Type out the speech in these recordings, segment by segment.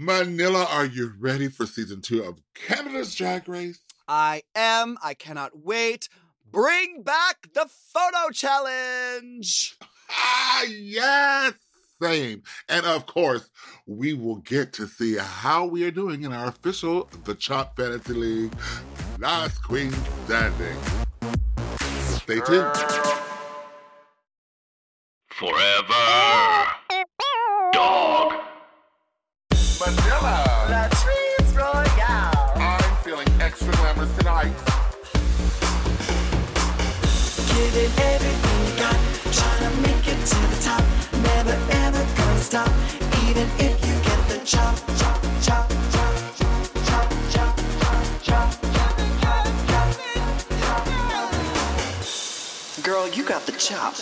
Manila, are you ready for season two of Canada's Drag Race? I am. I cannot wait. Bring back the photo challenge. Ah, yes, same. And of course, we will get to see how we are doing in our official The Chop Fantasy League Last Queen Standing. Stay tuned. Forever. Manila. Latrice Royale. I'm feeling extra glamorous tonight. Giving everything you got, trying to make it to the top. Never ever gonna stop, even if you get the chop, chop, chop, chop, chop, chop, chop, chop. Girl, you got the chop.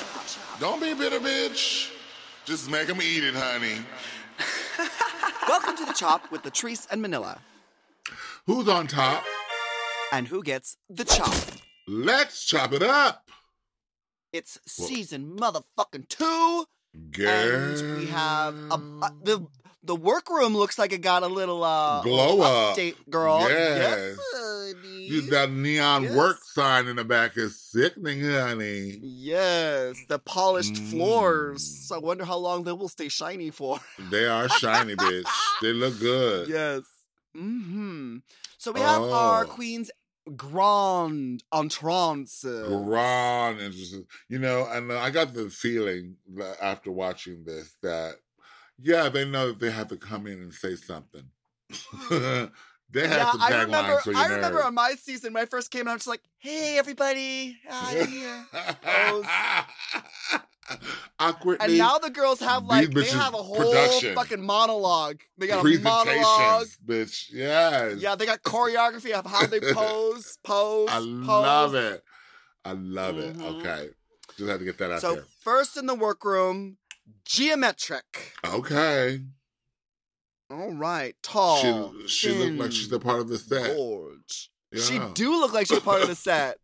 Don't be bitter, bitch. Just make them eat it, honey. Welcome to the Chop with Latrice and Manila. Who's on top? And who gets the chop? Let's chop it up. It's season motherfucking two. Girl. And we have a, a- the the workroom looks like it got a little uh Glow up. update, girl. Yes. honey. You- that neon Yes. work sign in the back is sickening, honey. Yes, the polished Mm. floors. I wonder how long they will stay shiny for. They are shiny, bitch. They look good. yes. Hmm. So we have our Oh. queen's grand entrance. Grand, and you know, and I got the feeling after watching this that yeah, they know they have to come in and say something. they have Yeah, some I remember. taglines for your I remember on my season when I first came out, I was like, "Hey, everybody, I'm here." Awkwardly. And now the girls have like they have a whole production. fucking monologue. They got a monologue. bitch. Yes. Yeah, they got choreography of how they pose, pose. I pose. love it. I love it. Mhm. Okay. Just had to get that out So there. first in the workroom, Gia Metric. Okay. All right, tall. she she looked like she's a part of the set. Gorge. She do look like she's part of the set.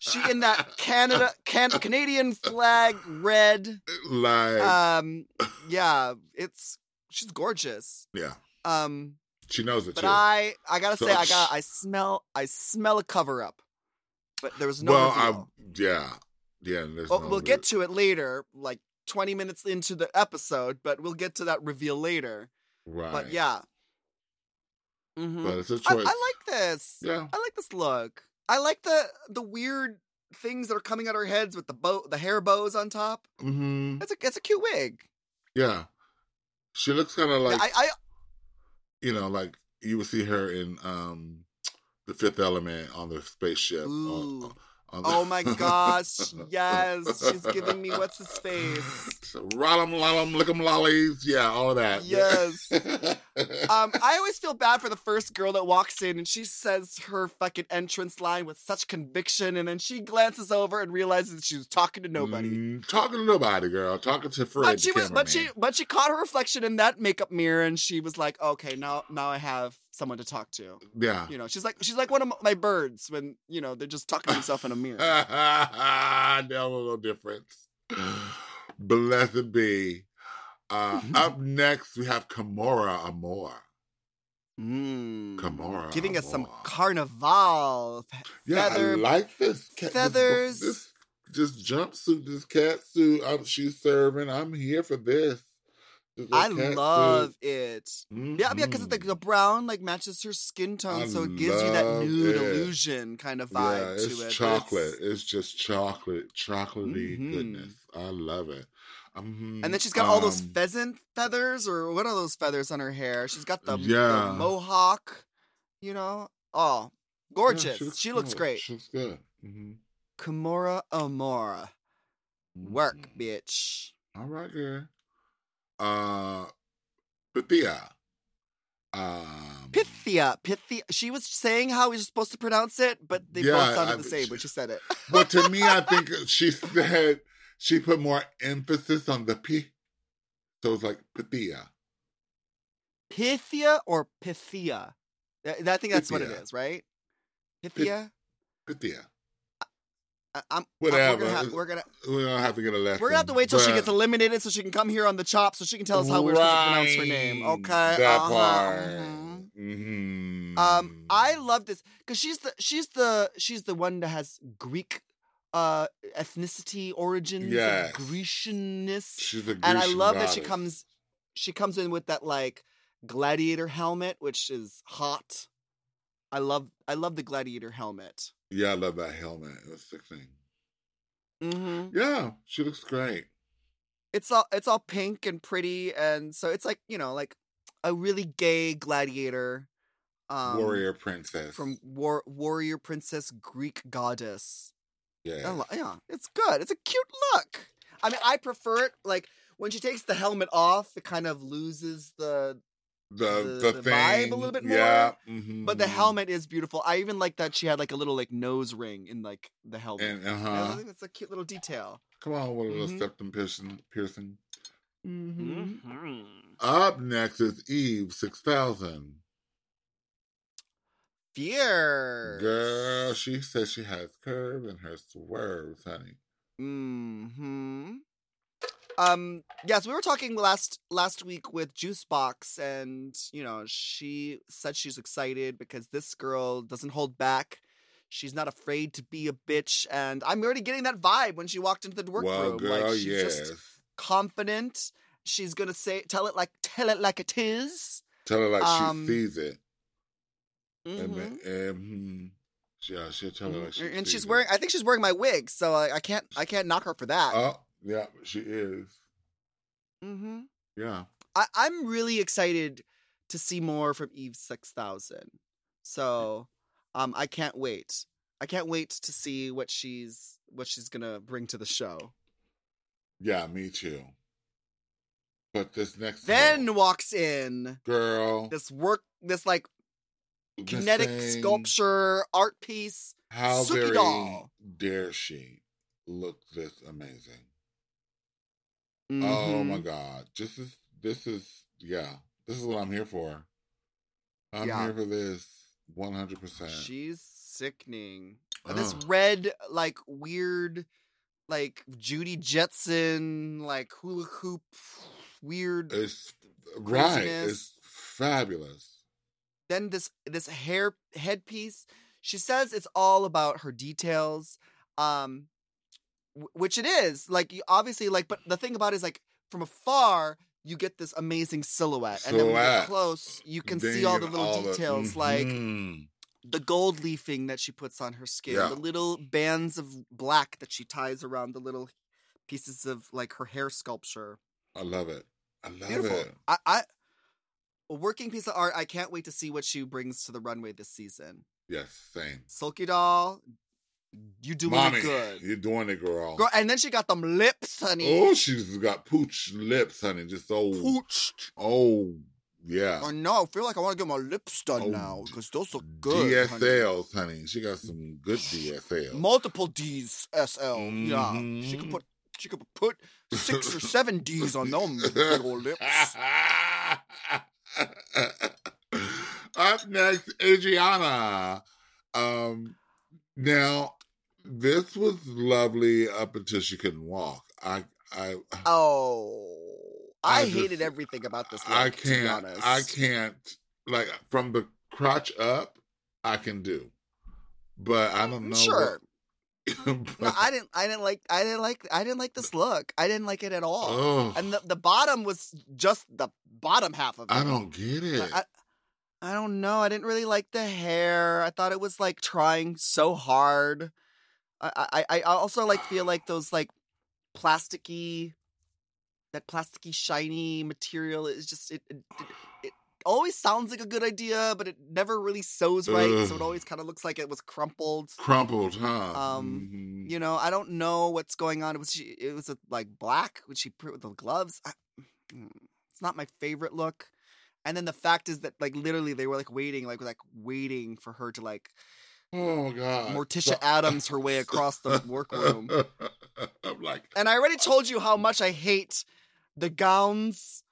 She in that Canada can, Canadian flag red. like Um, yeah, it's she's gorgeous. yeah. Um, She knows it but too. I I gotta So say I got I smell I smell a cover up, but there was no well, reveal. I yeah. Yeah, Well, no we'll get to it later, like 20 minutes into the episode, but we'll get to that reveal later. right. But yeah. Mhm. But it's a I, choice. I like this. Yeah. I like this look. I like the the weird things that are coming out her heads with the bow, the hair bows on top. Mm-hmm. It's a it's a cute wig. Yeah. She looks kind of like I, I you know, like you would see her in um the Fifth Element on the spaceship. on- Ooh. on the- oh my gosh, yes, she's giving me what's his face. So, Rollum, lollum, lickum lollies. Yeah, all of that. Yes. Um, I always feel bad for the first girl that walks in and she says her fucking entrance line with such conviction, and then she glances over and realizes she's talking to nobody. Mm, talking to nobody, girl. Talking to Fred. But she was, but she, but she caught her reflection in that makeup mirror, and she was like, "Okay, now, now I have someone to talk to." Yeah. You know, she's like, she's like one of my birds when you know they're just talking to themselves in a mirror. no little difference. Blessed be. Uh, up next, we have Kimora Amour. Mm. Kimora giving us some carnival f- Yeah, feather. I like this. cat- this- feathers. This, this jumpsuit, this cat suit. I'm, she's serving. I'm here for this. I love suit. it. Yeah, yeah, because the, Mhm. the brown like matches her skin tone, I so it gives you that nude it. illusion kind of Yeah, vibe it's to it. chocolate. It's, just chocolate, chocolatey Mhm. goodness. I love it. Mhm. And then she's got all those Um, pheasant feathers, or what are those feathers on her hair? She's got the, the mohawk, you know? Oh, yeah, gorgeous. she looks good. great. She looks good. hmm Kimora Amora. Work, Mhm. bitch. All right, girl. Uh, Pythia. Um, Pythia. Pythia. She was saying how we are supposed to pronounce it, but they Yeah, both sounded I- the same when she said it. But to me, I think she said she put more emphasis on the P. So it's like Pythia. Pythia or Pythia? I I think that's what it is, right? Pythia? Pythia. I'm Whatever. We're gonna, have, we're gonna We don't have to get a lesson. we're gonna have to wait till she gets eliminated so she can come here on the chop so she can tell us how we're supposed to pronounce her name. Okay. That uh-huh, part. mhm. Mhm. Um, I love this because she's the she's the she's the one that has Greek uh ethnicity origins, Yes. Grecianness, She's a Grecian and I love that she comes she comes in with that like gladiator helmet, which is hot. I love I love the gladiator helmet. Yeah, I love that helmet. It was sickening. Mm-hmm. Yeah, she looks great. It's all it's all pink and pretty, and so it's like you know like a really gay gladiator. Um, Warrior princess. from war, warrior princess Greek goddess. yeah. Yeah, it's good. It's a cute look. I mean, I prefer it like when she takes the helmet off, it kind of loses the. The the- the, the vibe a little bit Yeah. more, mhm. But the helmet is beautiful. I even like that she had like a little like nose ring in like the helmet. And uh I think it's a cute little detail. Come on, with a little Mhm. septum piercing. piercing. Mm-hmm. Up next is Eve six thousand. Fear. Girl, she says she has curves and her swerves, honey. Hmm. Um. Yes, we were talking last last week with Juice Boxx, and you know she said she's excited because this girl doesn't hold back. She's not afraid to be a bitch, and I'm already getting that vibe when she walked into the workroom. well, girl, like she's yes. just confident. She's gonna say, tell it like, tell it like it is. Tell her like um, she sees it. And, Mhm. ma- and, yeah, she'll tell her like she and sees she's it. wearing. I think she's wearing my wig, so I, I can't. I can't knock her for that. Oh, yeah, she is. mm-hmm. Yeah. I, I'm really excited to see more from Eve Six Thousand. So, um, I can't wait. I can't wait to see what she's what she's gonna bring to the show. Yeah, me too. But this next Then girl, walks in girl, this work, this like this kinetic thing, sculpture art piece. How Suki very doll. dare she look this amazing? Oh Mhm. my god. This is this is yeah. This is what I'm here for. I'm Yeah. here for this 100%. She's sickening. Uh, This red, like weird, like Judy Jetson, like hula hoop, weird. it's right. It's fabulous. then this this hair headpiece she says it's all about her details um which it is like obviously like but the thing about it is like from afar you get this amazing silhouette, and then when you get close you can Then see all the little details like Mhm. the gold leafing that she puts on her skin Yeah. the little bands of black that she ties around the little pieces of like her hair sculpture I love it. I love beautiful it. I, I a working piece of art i can't wait to see what she brings to the runway this season Yes, same. Suki Doll, you doing Mommy, it good. you're doing it, girl. Girl, and then she got them lips, honey. Oh, she's got pooch lips, honey. Just so. Pooched. Oh, yeah. I know. I feel like I want to get my lips done Oh, now because those look good. DSLs, honey. She got some good DSLs. Multiple D's, SL. Yeah, she could Mhm. put she could put six or seven D's on them big old lips. Up next, Adriana. Um, now this was lovely up until she couldn't walk. I, I, Oh, I, I hated just- everything about this. I look, to be can't. honest. I can't. Like from the crotch up, I can do, but I don't mm, know. Sure. What, No, I didn't. I didn't like. I didn't like. I didn't like this look. I didn't like it at all. Oh, And the, the bottom was just the bottom half of it. I don't get it. I, I don't know. I didn't really like the hair. I thought it was like trying so hard. I I, I also like feel like those like plasticky, that plasticky shiny material is just it. it, it, it always sounds like a good idea, but it never really sews right. So it always kind of looks like it was crumpled. Crumpled, huh? Um, Mhm. You know, I don't know what's going on. It was she, it was a, like black when she put with the gloves. I, mm, it's not my favorite look. And then the fact is that like literally they were like waiting, like like waiting for her to like Oh god, Morticia So- Addams her way across the workroom. I'm like, And I already told you how much I hate the gowns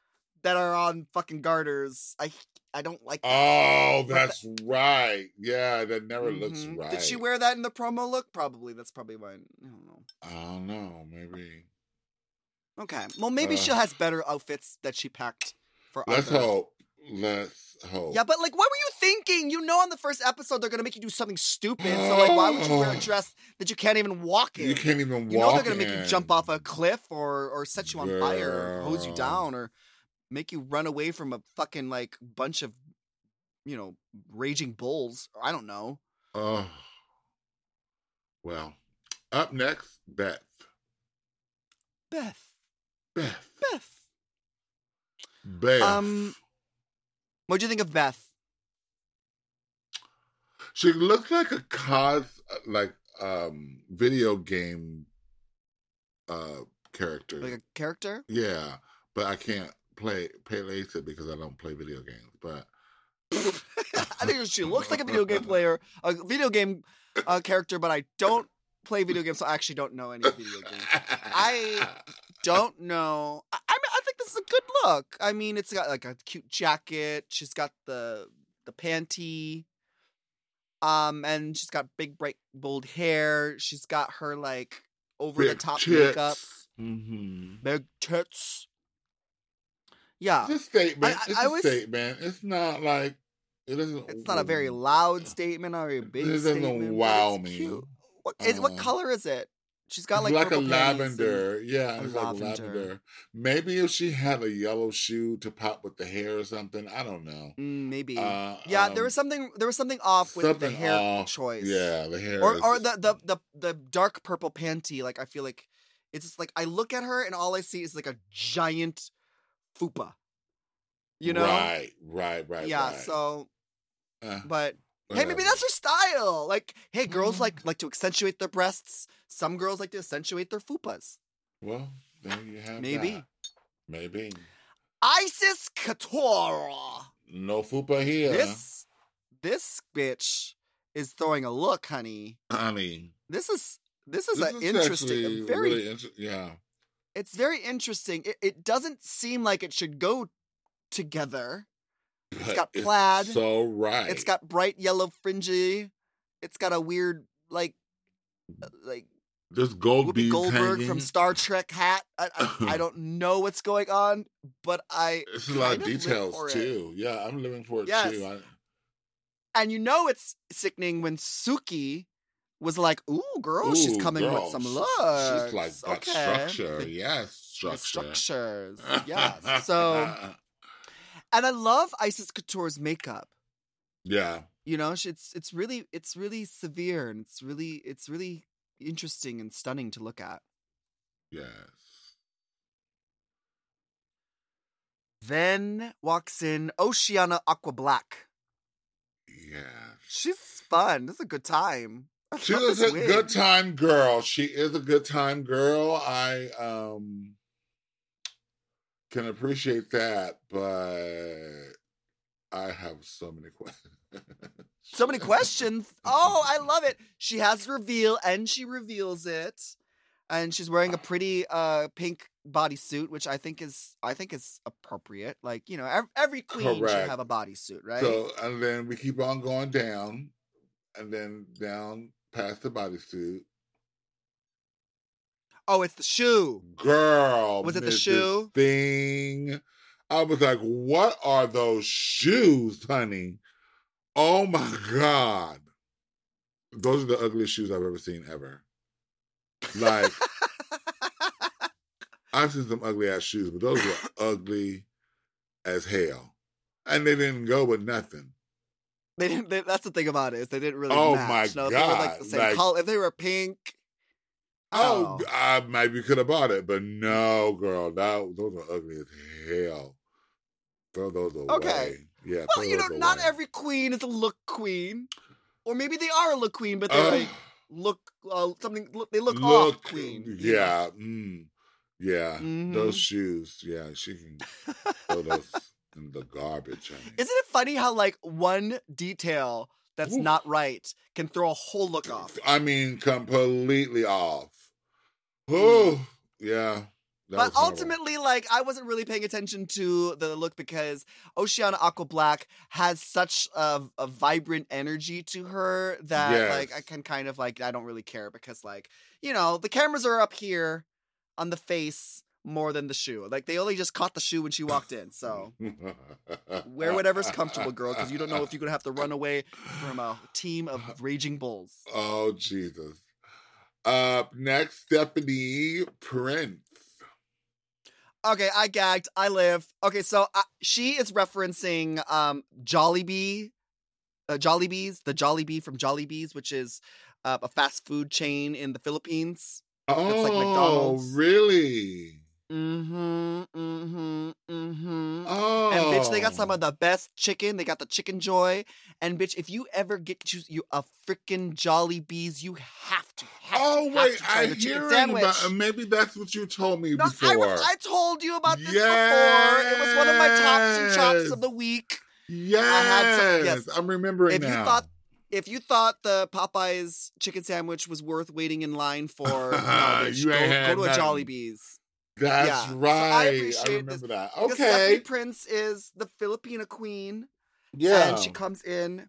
that are on fucking garters. I I don't like. that. Oh, that's right. Yeah, that never looks Mhm. right. Did she wear that in the promo look? Probably. That's probably why. I don't know. I don't know. Maybe. Okay. Well, maybe Uh. she has better outfits that she packed for. Let's other- hope. Let's hope. Yeah, but like, what were you thinking? You know, on the first episode, they're gonna make you do something stupid. So, like, why would you wear a dress that you can't even walk in? You can't even walk. You know they're gonna make you jump off a cliff or or set you on fire, or hose you down, or make you run away from a fucking like bunch of, you know, raging bulls. I don't know. Oh. Well, up next, Beth. Beth, Beth. Beth. Beth. Um, what do you think of Beth? she looks like a cos like um video game uh character. Like a character? yeah, but I can't play play later because I don't play video games. But I think she looks like a video game player, a video game uh, character, but I don't play video games, so I actually don't know any video games. I- Don't know. I, I mean, I think this is a good look. I mean, it's got like a cute jacket. She's got the the panty, um, and she's got big, bright, bold hair. She's got her like over the top makeup, Mm-hmm. big tits. Yeah, It's a statement. I- I- it's I a was- statement. It's not like it doesn't. it's not a very loud statement or a big It doesn't statement. wow it's me. What, is, what Uh, color is it? She's got like, like, a panties and- lavender. Yeah, it's like lavender. lavender. Maybe if she had a yellow shoe to pop with the hair or something, I don't know. Mm, maybe. Uh, yeah, um, there was something. There was something off with the hair off. choice. Yeah, the hair. or is- or the, the the the dark purple panty. Like I feel like it's just like I look at her and all I see is like a giant fupa. You know? Right, right, right. yeah. right. So, Uh, but hey, maybe that's her style. Like, hey, girls Mm. like like to accentuate their breasts. Some girls like to accentuate their fupas. Well, there you have Maybe. that. Maybe. Icesis Couture. No fupa here. This this bitch is throwing a look, honey. honey. This is this is this an is interesting, very really inter- yeah. it's very interesting. It, it doesn't seem like it should go together. But it's got plaid. so right. It's got bright yellow fringy. It's got a weird like uh, like There's gold Whoopi Goldberg hanging. from Star Trek hat. I, I, I don't know what's going on, but I It's a lot of kind of live details for it. too. Yeah, I'm living for it Yes. too. I, and you know it's sickening when Suki was like, "Ooh, girl, she's coming girl, with some looks." She's like okay. structure. Yes, structure. structures. yes. So, and I love Icesis Couture's makeup. yeah, you know it's it's really it's really severe and it's really it's really interesting and stunning to look at yes. then walks in Oceane Aqua-Black Yes. she's fun this is a good time I She is a wig. good time girl. She is a good time girl. I um can appreciate that, but I have so many questions. So many questions oh i love it she has reveal and she reveals it and she's wearing a pretty uh pink bodysuit which i think is i think is appropriate like you know ev- every queen should have a bodysuit right So and then we keep on going down, and then down past the bodysuit. oh it's the shoe Girl, Was it the shoe? thing? I was like, "What are those shoes, honey?" Oh my god, those are the ugliest shoes I've ever seen ever. Like I've seen some ugly ass shoes, but those were ugly as hell, and they didn't go with nothing. They didn't. They, that's the thing about it is they didn't really. Oh match. my no, If they were like the same like- color, if they were pink. Oh, Oh. I maybe could have bought it, but no, girl, that those are ugly as hell. Throw those away. Okay. Yeah. Well, you know, not away. every queen is a look queen, or maybe they are a look queen, but they're Ugh. like look uh, something. Look, they look, off queen. Yeah. Mm, yeah. Mhm. Those shoes. Yeah. She can throw those in the garbage. Honey. Isn't it funny how like one detail that's Ooh. not right can throw a whole look off? I mean, completely off. Oh, yeah. That but ultimately, like I wasn't really paying attention to the look because Oceane Aqua-Black has such a, a vibrant energy to her that Yes. like I can kind of like I don't really care because like you know the cameras are up here on the face more than the shoe. Like they only just caught the shoe when she walked in, so wear whatever's comfortable, girl, because you don't know if you're gonna have to run away from a team of raging bulls. Oh Jesus. Up next, Stephanie Prince. Okay, I gagged. I live. Okay, so uh, she is referencing um Jollibee, uh, Jollibees, the Jollibee from Jollibees, which is uh, a fast food chain in the Philippines. Oh, like McDonald's. really? Mm-hmm. Mm-hmm. Mm-hmm. Oh, And bitch, they got some of the best chicken. They got the chicken joy. And bitch, if you ever get you, you a freaking Jollibees, you have to. Have Oh to, wait, to I hear about. Maybe that's what you told me No, I, before. I told you about this before. It was one of my tops and chops of the week. yes, had some- yes. I'm remembering if now. you thought if you thought the Popeyes chicken sandwich was worth waiting in line for, no, bitch, You go, go to a Jolly Jollibees. That's yeah. So I right, I, remember this- that. Because Stephanie Okay, Prince is the Filipina queen, yeah, and she comes in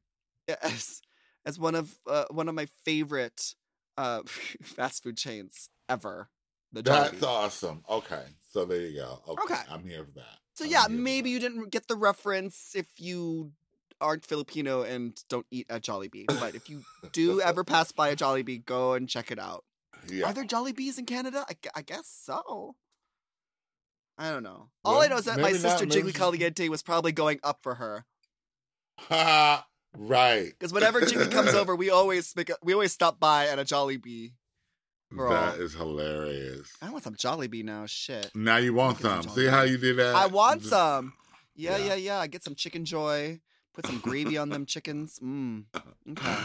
as as one of uh, one of my favorite uh, fast food chains ever. The that's Jollibee. awesome. Okay, so there you go. Okay, Okay. I'm here for that. So I'm yeah, maybe you didn't get the reference if you aren't Filipino and don't eat at Jollibee. But if you do ever pass by a Jollibee, go and check it out. Yeah. Are there Jollibees in Canada? I, I guess so. I don't know. All Well, I know is that my not, sister maybe Jiggly Caliente was probably going up for her right. because whenever Jiggly comes over, we always make a, we always stop by at a Jollibee. for all. That is hilarious. I want some Jollibee now. Shit, Now you want some some. See how you did that? I want some. Yeah, Yeah. yeah, yeah. I get some chicken joy. Put some gravy on them chickens. Mmm. Okay.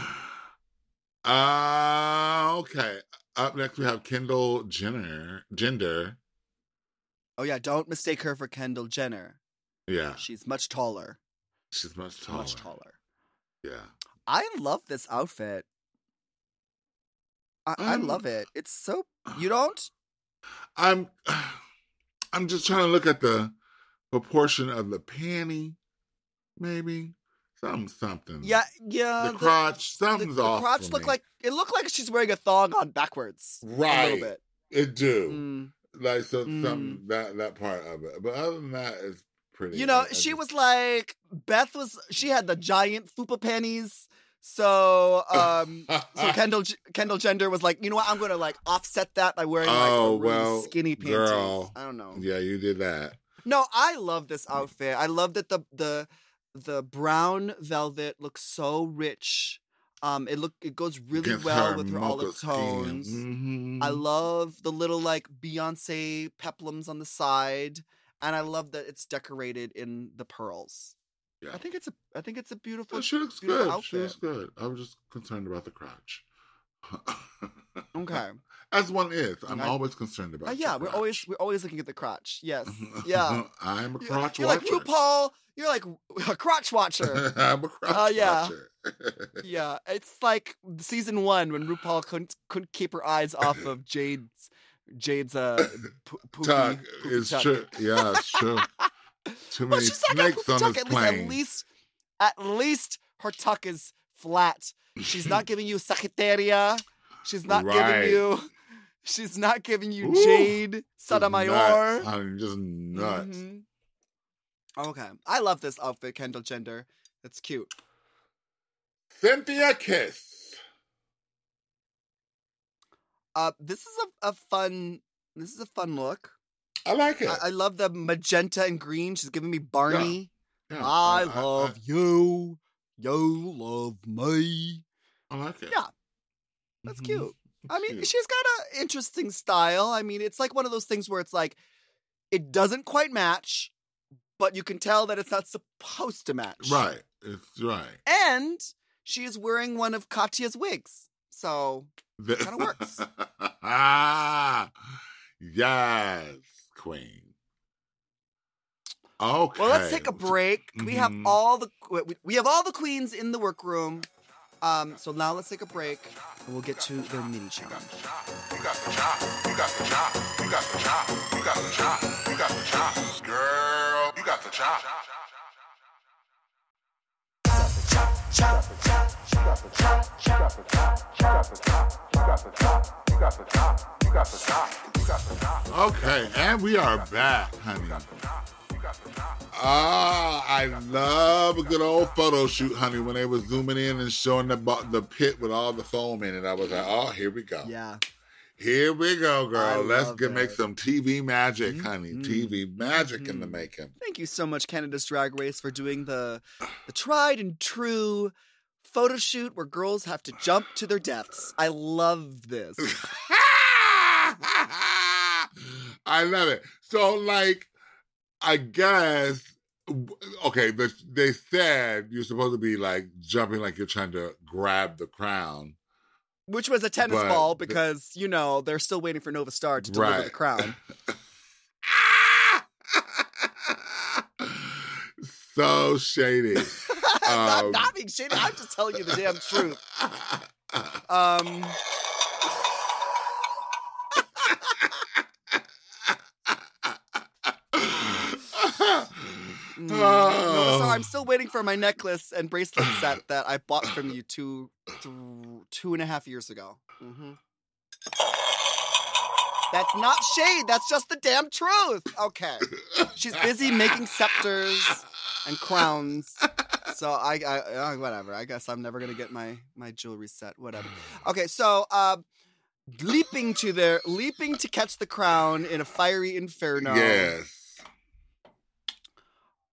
Uh, okay. Up next, we have Kendall Jenner. Gender. Oh yeah, don't mistake her for Kendall Jenner. Yeah, She's much taller. she's much taller. Much taller. Yeah. I love this outfit. I, I love it. It's so you don't? I'm. I'm just trying to look at the proportion of the panty. Maybe something. Something. Yeah, yeah. The crotch. the, Something's the off. The crotch looked me. like it looked like she's wearing a thong on backwards. A Right. little bit. It do. Mm. Like so. Mm. Some that that part of it. But other than that, it's pretty. You know, I- I she just- was like Beth was. She had the giant fupa panties. So, um, so Kendall Kendall Gender was like, you know what? I'm gonna like offset that by wearing like Oh, really well, skinny panties. girl. I don't know. Yeah, you did that. No, I love this outfit. I love that the the the brown velvet looks so rich. Um, it look it goes really Against well with her olive tones. Mhm. I love the little like Beyonce peplums on the side, and I love that it's decorated in the pearls. Yeah. I think it's a I think it's a beautiful. Well, she looks beautiful good. She looks good. I was just concerned about the crotch. Okay. As one is. I'm I- always concerned about Uh, yeah, we're always we're always looking at the crotch. Yes. Yeah. I'm a You're- crotch You're like RuPaul. You're like a crotch watcher. I'm a crotch Oh, yeah. watcher. yeah, it's like season one when RuPaul couldn't couldn't keep her eyes off of Jade's Jade's uh po- poofy, Tuck poofy is tuck. true. Yeah, it's true. Too Well, many got snakes poofy on tuck. this At least, at least, at least her tuck is flat. She's not giving you Sagittaria. She's not Right. giving you. She's not giving you Ooh, Jade Sotomayor. I'm just nuts. Mhm. Okay, I love this outfit, Kendall Gender. It's cute. Synthia Kiss. Uh, this is a, a fun. This is a fun look. I like it. I, I love the magenta and green. She's giving me Barney. Yeah, I, love you. You love me. I, like it. Yeah, That's Mhm. cute. I mean, she's got an interesting style. I mean, it's like one of those things where it's like, it doesn't quite match, but you can tell that it's not supposed to match. right. It's right. And she is wearing one of Katya's wigs. So, The- Kinda works. ah, yes, queen. Okay. well, let's take a break. We have Mhm. all the we have all the queens in the workroom. Um, so now let's take a break and we'll get to their mini challenge. You got the chop. You got the chop. You got the chop. You got the chop. You got the chop. Girl, you got the chop. Chop, chop, you got the chop, you got the chop, you got the chop, you got the chop, you got the chop, you got the chop, you got the chop. Okay, and we are back, honey. Ah, I love a good old photo shoot, honey. When they were zooming in and showing the the pit with all the foam in it, I was like, "Oh, here we go, Yeah. here we go, I girl. Let's get make some TV magic, honey. Mhm. TV magic in the Mhm. making." Thank you so much, Canada's Drag Race, for doing the the tried and true photo shoot where girls have to jump to their deaths. I love this. I love it. So, like, I guess, okay, but they said you're supposed to be like jumping like you're trying to grab the crown. Which was a tennis But ball the- because, you know, they're still waiting for Nova Star to deliver the crown. so shady. Um, not being shady. I'm just telling you the damn truth. Um, mm, no, so I'm still waiting for my necklace and bracelet set that I bought from you two, th- two and a half years ago. hmm That's not shade. That's just the damn truth. Okay. She's busy making scepters and crowns. So I, I, uh, whatever. I guess I'm never gonna get my my jewelry set. Whatever. Okay, so uh, leaping to their leaping to catch the crown in a fiery inferno. Yes.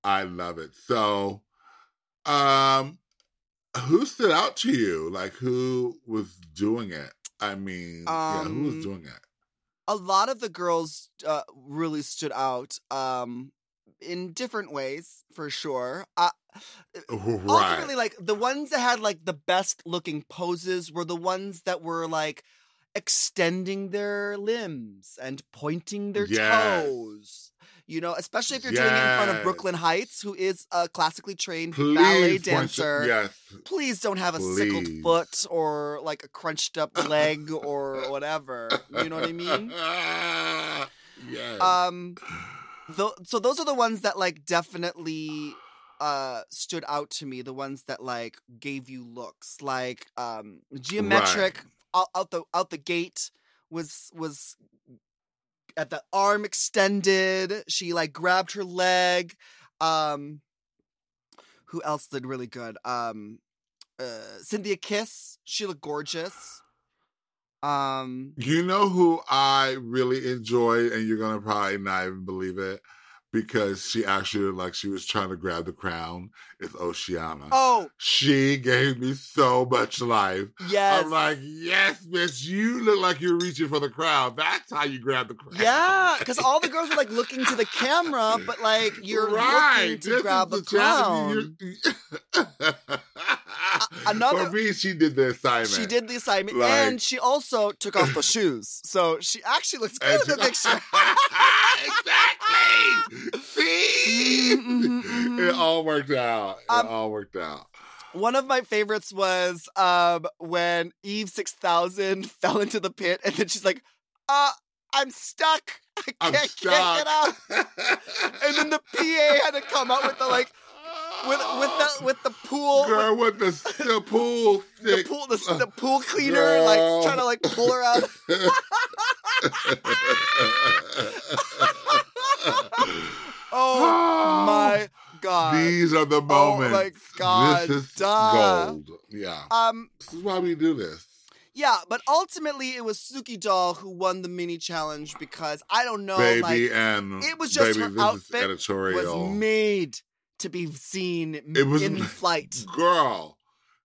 I love it. So, um, who stood out to you? Like, who was doing it? I mean, yeah, who Um, was doing it? a lot of the girls uh, really stood out um, in different ways, for sure. Uh, Right. ultimately, like the ones that had like the best looking poses were the ones that were like extending their limbs and pointing their Yes. toes. You know, especially if you're doing it in front of Brooklyn Hytes, who is a classically trained Please ballet to- dancer. yes. Please don't have a sickled foot or like a crunched up leg or whatever. You know what I mean? yes. Um, so those are the ones that like definitely uh stood out to me. The ones that like gave you looks like um Gia Metric out, out the out the gate was was at the arm extended. She like grabbed her leg. Um, who else did really good? Um, uh, Synthia Kiss. She looked gorgeous. Um, You know who I really enjoyed, and you're gonna probably not even believe it, because she actually like she was trying to grab the crown. Is Oceane. oh She gave me so much life. yes, I'm like, yes, bitch, you look like you're reaching for the crown. That's how you grab the crown. Yeah, because all the girls were like looking to the camera, but like you're looking to This grab the challenge. crown. Another- For me, she did the assignment. She did the assignment, Like- and she also took off the shoes, so she actually looks good in the picture. exactly. See, Mhm, mhm, it all worked out. It Um, all worked out. One of my favorites was um when Eve six thousand fell into the pit, and then she's like, "Uh, I'm stuck. I I'm can't, can't get out." And then the PA had to come out with the like with with the with the pool girl with the, the pool the pool the, the pool cleaner like trying to like pull her out. Oh my god. These are the moments. Oh my. God, This is duh. gold. Yeah. Um This is why we do this. yeah, but ultimately it was Suki Doll who won the mini challenge because I don't know baby like and it was just baby, her outfit editorial. was made to be seen It was- in flight. Girl,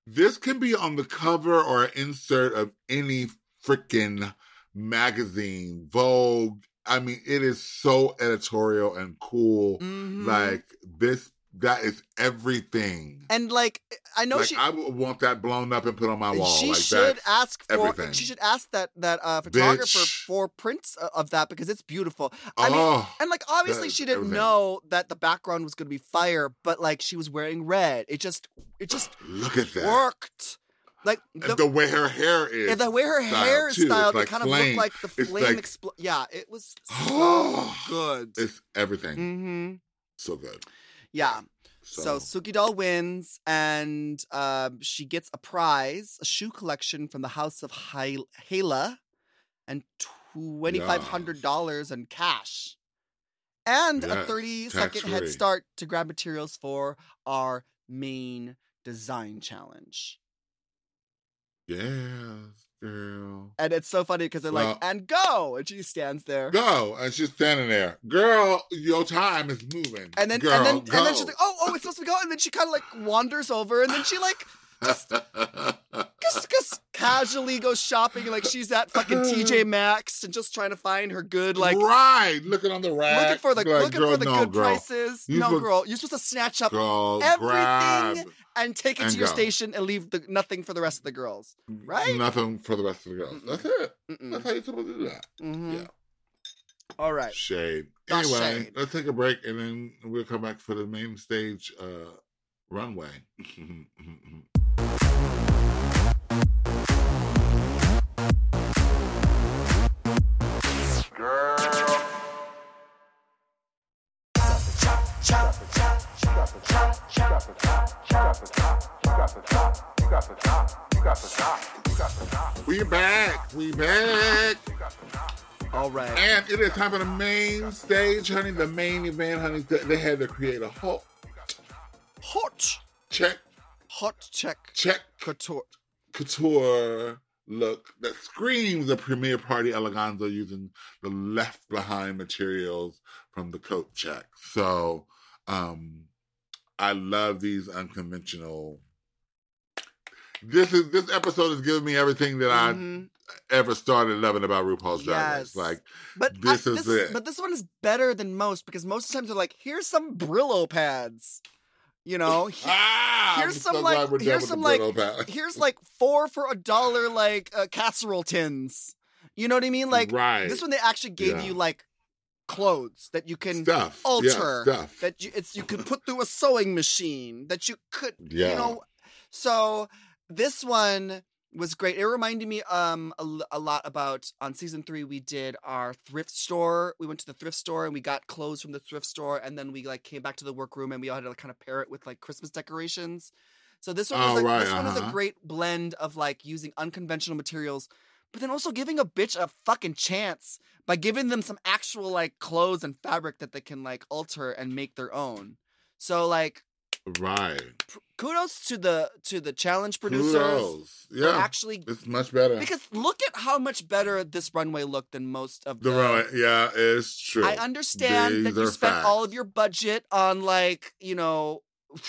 this can be on the cover or an insert of any freaking magazine, Vogue. I mean, it is so editorial and cool. Mhm. Like this, that is everything. and like I know like she I would want that blown up and put on my wall. She like should ask for. everything. She should ask that that uh, photographer Bitch. for prints of that because it's beautiful. I mean, oh, and like obviously she didn't everything. know that the background was going to be fire, but like she was wearing red. It just it just look at that. worked. Like the, the way her hair is. and the way her hair is styled, like it kind of looked like the flame like- expl- Yeah, it was so good. It's everything. hmm So good. Yeah. So, So, Suki Doll wins, and um, she gets a prize, a shoe collection from the House of Hala, and twenty five hundred dollars in cash, and a thirty second head start to grab materials for our main design challenge. yes, girl. And it's so funny because they're like, "And go!" and she stands there. Go. And she's standing there. Girl, your time is moving. And then, Girl, and then, go. and then she's like, "Oh, oh, it's supposed to go," and then she kind of like wanders over, and then she like just just, just casually goes shopping like she's at fucking TJ Maxx and just trying to find her good like right. Looking on the rack. looking for the like, looking girl, for the no, good girl. prices. You no, supposed- girl, you're supposed to snatch up Girl, everything grab. And take it and to your go. station and leave the nothing for the rest of the girls. Right? Nothing for the rest of the girls. Mm-mm. That's it. That's Mm-mm. how you're supposed to do that. Mhm. Yeah. All right. Shade. The Anyway, shade. let's take a break and then we'll come back for the main stage uh, runway. we back. We back. All right. And it is time for the main stage, honey. The main event, honey. They they had to create a whole Hot, check, hot check check couture. couture look that screams a premiere party eleganza using the left behind materials from the coat check. So um I love these unconventional this is this episode is giving me everything that Mhm. I ever started loving about RuPaul's Drag Race. Yes. Like But This I, is this it. But this one is better than most because most of the times they're like, "Here's some Brillo pads," you know. He- ah, here's some, so like- glad we're done here's some, like- here's like four for a dollar, like uh, casserole tins. You know what I mean? Like right. this one, they actually gave Yeah. you like clothes that you can stuff. alter, Yeah, stuff. that you it's you could put through a sewing machine that you could yeah. you know so this one was great. It reminded me um a, a lot about on season three we did our thrift store. We went to the thrift store and we got clothes from the thrift store and then we like came back to the workroom and we all had to like, kind of pair it with like christmas decorations. So this one was Oh, like, right, this one was a uh-huh. great blend of like using unconventional materials but then also giving a bitch a fucking chance by giving them some actual like clothes and fabric that they can like alter and make their own. So like right. kudos to the to the challenge producers Kudos. Yeah. actually It's much better. because look at how much better this runway looked than most of the, the runway, yeah, it's true. I understand that you spent all of your budget on like you know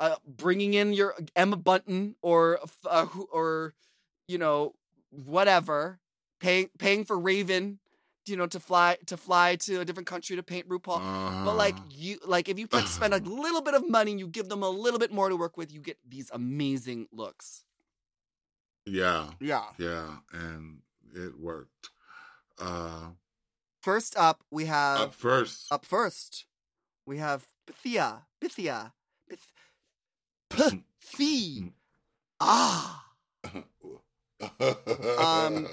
uh, bringing in your Emma Bunton or uh, or you know whatever paying paying for Raven you know to fly to fly to a different country to paint RuPaul but like Uh-huh. you like if you put, spend a little bit of money you give them a little bit more to work with you get these amazing looks. Yeah, yeah. Yeah, and it worked. Uh, first up we have up first, up first we have Pythia Pythia Pyth- Pythi ah. Um,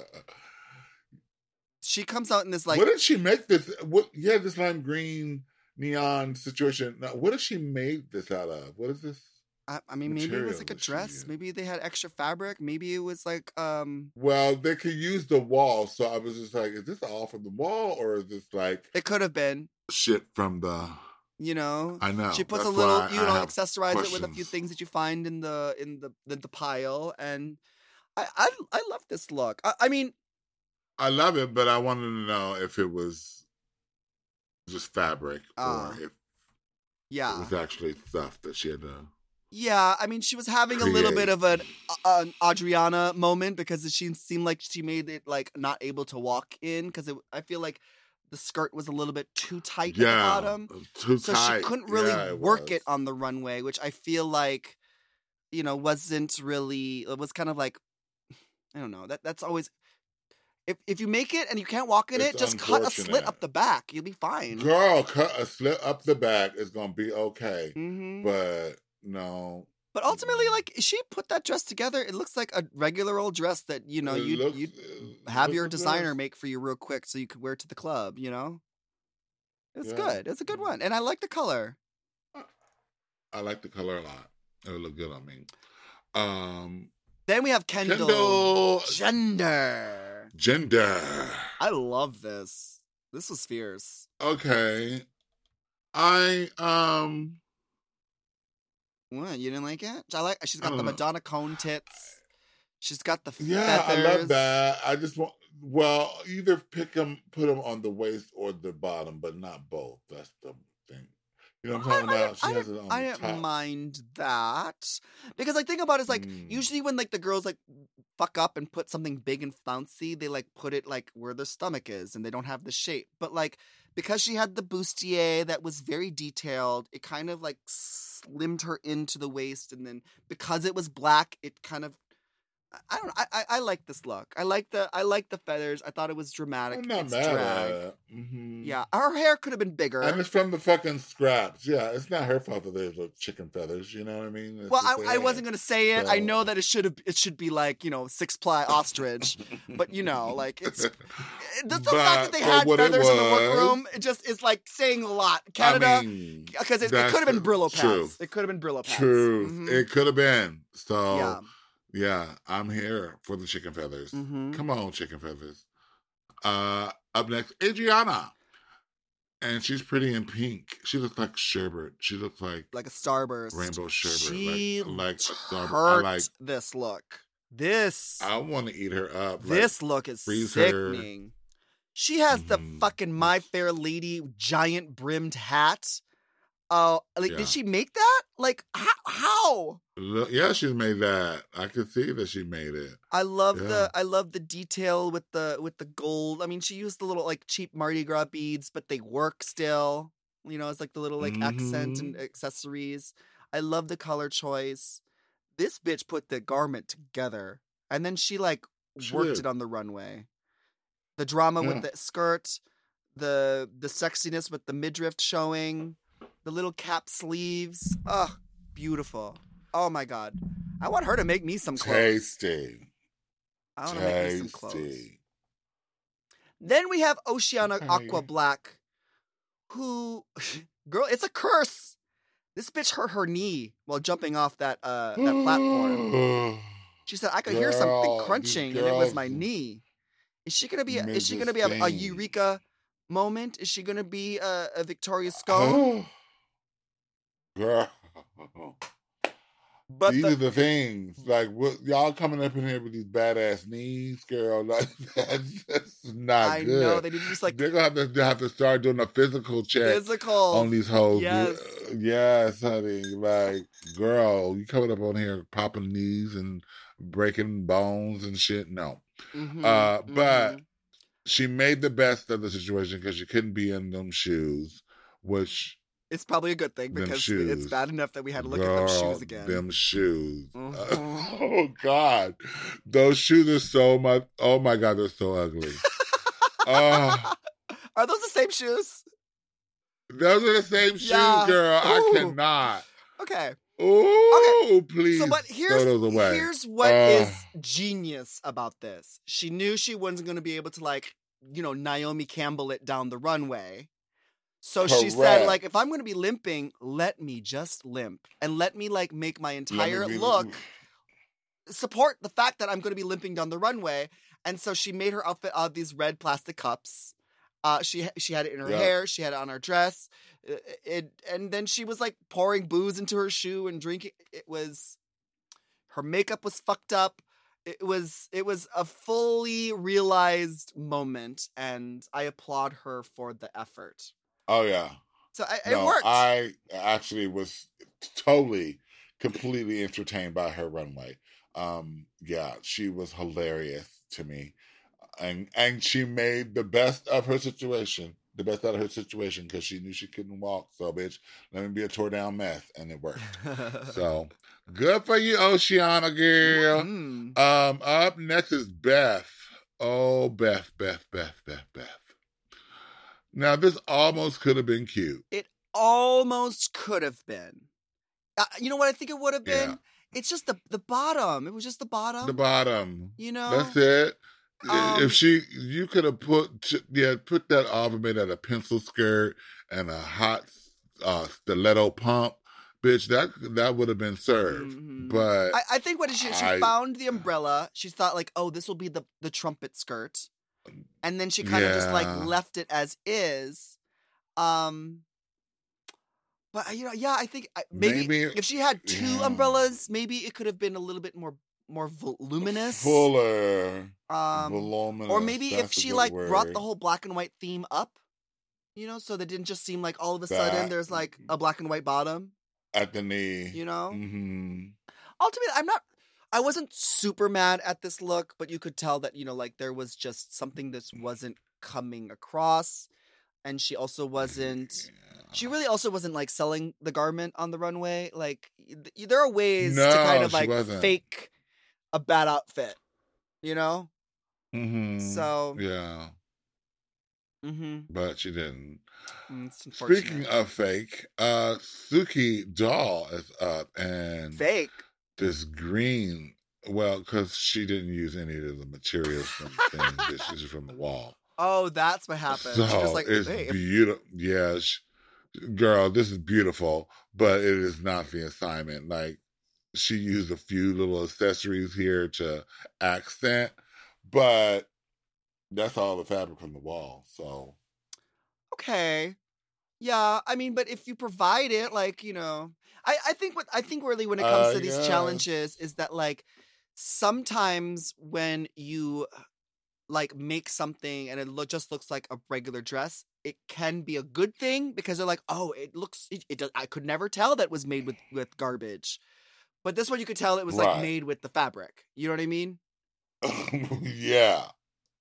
she comes out in this like what did she make this? What? Yeah, this lime green neon situation. Now, what did she make this out of? What is this? I, I mean maybe it was like a dress maybe they had extra fabric maybe it was like um Well, they could use the wall, so I was just like, is this all from the wall, or is this like it could have been shit from the? you know I know she puts a little you know accessorize it with a few things that you find in the in the the, the pile and I, I i love this look I, I mean I love it, but I wanted to know if it was just fabric Ah, or if yeah, it was actually stuff that she had to. yeah i mean she was having a little bit of an, an adriana moment because she seemed like she made it like not able to walk in because i feel like the skirt was a little bit too tight Yeah, at the bottom too so tight. she couldn't really Yeah, work it on the runway which i feel like you know wasn't really it was kind of like i don't know that that's always if if you make it and you can't walk in It's it just cut a slit up the back you'll be fine Girl, cut a slit up the back is gonna be okay, hmm but no, But ultimately, like she put that dress together. It looks like a regular old dress that you know you'd, you'd have your designer make for you real quick so you could wear it to the club. You know, it's Yeah. good. It's a good one, and I like the color. I like the color a lot. It would look good on me. Um, Then we have Kendall, Kendall Gender. Gender. I love this. This was fierce. Okay, I um. What you didn't like it? I like. She's got the know. Madonna cone tits. She's got the Yeah, feathers. I love that. I just want well, either pick them, put them on the waist or the bottom, but not both. That's the. You know what I'm talking I, I, about? She I, has didn't- it on I didn't top. mind that because like think about it, it's like Mm. usually when like the girls like fuck up and put something big and flouncy, they like put it like where the stomach is and they don't have the shape. But like because she had the bustier that was very detailed, it kind of like slimmed her into the waist, and then because it was black, it kind of. I- don't. I, I I like this look. I like the I like the feathers. I thought it was dramatic. I'm not it's mad drag. at it. Mhm. Yeah, her hair could have been bigger. And it's from the fucking scraps. Yeah, it's not her fault that there's a chicken feathers. You know what I mean? It's Well, I, I wasn't gonna say it. I know that it should have. It should be like you know six ply ostrich, but you know, like it's the, the fact that they had feathers in the was- workroom. It just is like saying a lot. Canada, I mean, because it, it could have been Brillo truth. pants. It could have been Brillo pants. Truth. Mhm. It could have been. So yeah. Yeah. I'm here for the chicken feathers. hmm Come on, chicken feathers. Uh, up next, Adriana. And she's pretty in pink. She looks like sherbet. She looks like Like a starburst. rainbow sherbet. She like, like Starburst. I hurt like. this look. This I want to eat her up. like, this look is freeze her. sickening. She has the Mhm. fucking My Fair Lady giant brimmed hat. Oh, like Yeah. did she make that? Like how? how? Yeah, she's made that. I could see that she made it. I love Yeah. the I love the detail with the with the gold. I mean, she used the little like cheap Mardi Gras beads, but they work still. You know, it's like the little like accent Mm-hmm. and accessories. I love the color choice. This bitch put the garment together, and then she like She worked did. it on the runway. The drama Yeah. with the skirt, the the sexiness with the midriff showing, the little cap sleeves. Ugh, beautiful. Oh my god. I want her to make me some clothes. Tasty. I want to make me some clothes. Tasty. Then we have Oceane Okay. Aqua Black, who, girl, it's a curse. This bitch hurt her knee while jumping off that uh that platform. She said I could hear something crunching, and it was my knee. Is she gonna be? A, is she gonna be a, a Eureka moment? Is she gonna be a, a Victoria Scone? Girl. But These the, are the things. Like what y'all coming up in here with these badass knees, girl. Like that's, that's not I good. know they need to just like They're gonna have to they have to start doing a physical check physical. on these hoes. Yes. yes, honey. Like, girl, you coming up on here popping knees and breaking bones and shit. No, Mhm, uh, but mhm. she made the best of the situation because she couldn't be in them shoes, which it's probably a good thing because it's bad enough that we had to look at them shoes again. Them shoes. Mhm. oh God, those shoes are so much. Oh my God, they're so ugly. Oh, Are those the same shoes? those are the same shoes, Yeah. girl. I cannot. Okay. Oh, please. So, but here's here's what is Ugh. genius about this. She knew she wasn't going to be able to like, you know, Naomi Campbell it down the runway. So she said, like, if I'm going to be limping, let me just limp and let me like make my me entire look support the fact that I'm going to be limping down the runway. And so she made her outfit out of these red plastic cups. Uh, she she had it in her Yeah. hair. She had it on her dress. It, it and then she was like pouring booze into her shoe and drinking. It was her makeup was fucked up. It was it was a fully realized moment, and I applaud her for the effort. Oh yeah. So I, it no, worked. I actually was totally, completely entertained by her runway. Um, yeah, she was hilarious to me, and and she made the best of her situation, the best out of her situation because she knew she couldn't walk. So, bitch, let me be a tore down mess, and it worked. so, good for you, Oceane girl. Mm. Um, up next is Beth. Oh, Beth, Beth, Beth, Beth, Beth. Now, this almost could have been cute. It almost could have been. Uh, you know what I think it would have been? Yeah. it's just the the bottom. It was just the bottom. The bottom. you know. That's it. Um, if she, you could have put, yeah, put that and made that a pencil skirt and a hot uh, stiletto pump, bitch. That that would have been served. Mhm. But I, I think what is she? She I- found the umbrella. She thought like, oh, this will be the the trumpet skirt, and then she kind of just like left it as is. Um, but uh, you know, yeah, I think maybe, Maybe- if she had two yeah. umbrellas, maybe it could have been a little bit more more voluminous. fuller, Um, voluminous. or maybe if she like brought the whole black and white theme up, you know, so that didn't just seem like all of a sudden there's like a black and white bottom, at the knee. you know. hmm ultimately i'm not i wasn't super mad at this look but you could tell that you know like there was just something this wasn't coming across and she also wasn't she really also wasn't like selling the garment on the runway like th- there are ways to kind of like wasn't. fake a bad outfit you know hmm so yeah, mm-hmm, but she didn't. it's. Speaking of fake, uh Suki Doll is up and fake this green. Well, because she didn't use any of the materials from the thing. This is from the wall. oh that's what happened So she was like it's hey, if- beautiful. Yeah, sh- girl, this is beautiful, but it is not the assignment. Like she used a few little accessories here to accent, but that's all the fabric from the wall. So okay yeah i mean but if you provide it like you know i i think what i think really when it comes Uh, to these yes. challenges is that like sometimes when you like make something and it lo- just looks like a regular dress it can be a good thing because they're like oh it looks it, it does, i could never tell that was made with with garbage. But this one you could tell it was like made with the fabric. You know what i mean? Yeah,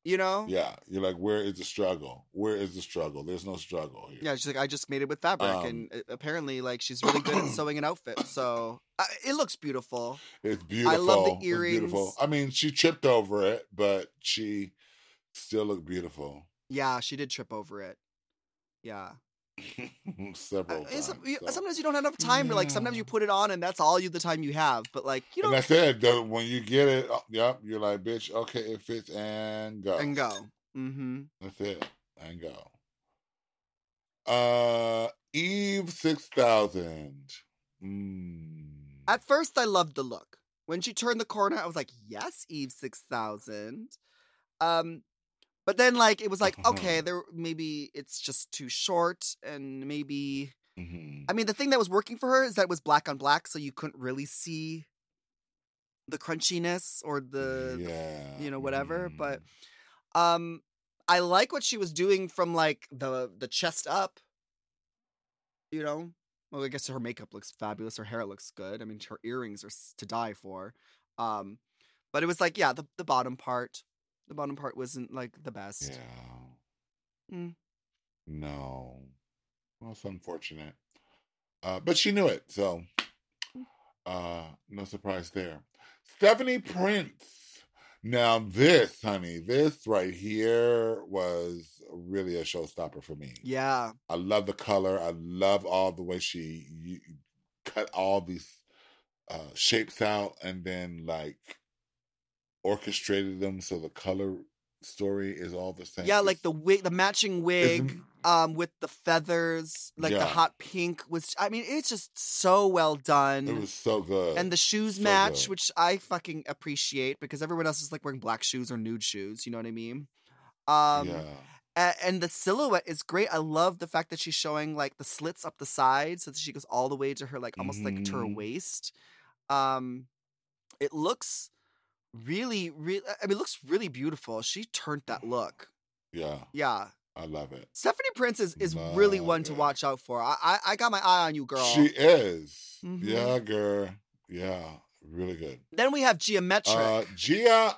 you know yeah. You're like, where is the struggle? Where is the struggle? There's no struggle here. Yeah, she's like, I just made it with fabric, Um, and uh, apparently, like, she's really good at sewing an outfit. So uh, it looks beautiful. It's beautiful. I love the It's beautiful. earrings. I mean, she tripped over it, but she still looked beautiful. Yeah, she did trip over it. Yeah, Several Uh, times. you- so. sometimes you don't have enough time to like. Sometimes you put it on, and that's all you the time you have. But like, you and don't that's it. though, When you get it, oh, yep, you're like, bitch, okay, it fits and go. and go. Mm-hmm. That's it. And go. Uh Eve six thousand. Mm. At first, I loved the look. When she turned the corner, I was like, "Yes, Eve six thousand. Um, but then like it was like, okay, there maybe it's just too short, and maybe Mhm. I mean, the thing that was working for her is that it was black on black, so you couldn't really see the crunchiness or the, the you know whatever. mhm. But um, I like what she was doing from like the the chest up. You know, well, I guess her makeup looks fabulous. Her hair looks good. I mean, her earrings are to die for. Um, but it was like, yeah, the the bottom part, the bottom part wasn't like the best. Yeah. Mm. No. Well, it's unfortunate. Uh, but she knew it, so uh, no surprise there. Stephanie Prince. Now, this, honey, this right here was really a showstopper for me. Yeah, I love the color. I love all the way she you, cut all these uh, shapes out and then like orchestrated them so the color story is all the same. yeah, like the wig, the matching it's- wig. um with the feathers like the hot pink was i mean it's just so well done It was so good. and the shoes so match good. which i fucking appreciate because everyone else is like wearing black shoes or nude shoes you know what i mean um yeah. a- and the silhouette is great i love the fact that she's showing like the slits up the sides so that she goes all the way to her like almost like to her Mhm. waist um it looks really really i mean it looks really beautiful she turned that look Yeah. yeah I love it. Stephanie Prince is, is really one to watch out for. I, I I got my eye on you, girl. She is. Mhm. Yeah, girl. Yeah. Really good. then we have Gia Metric. Uh Gia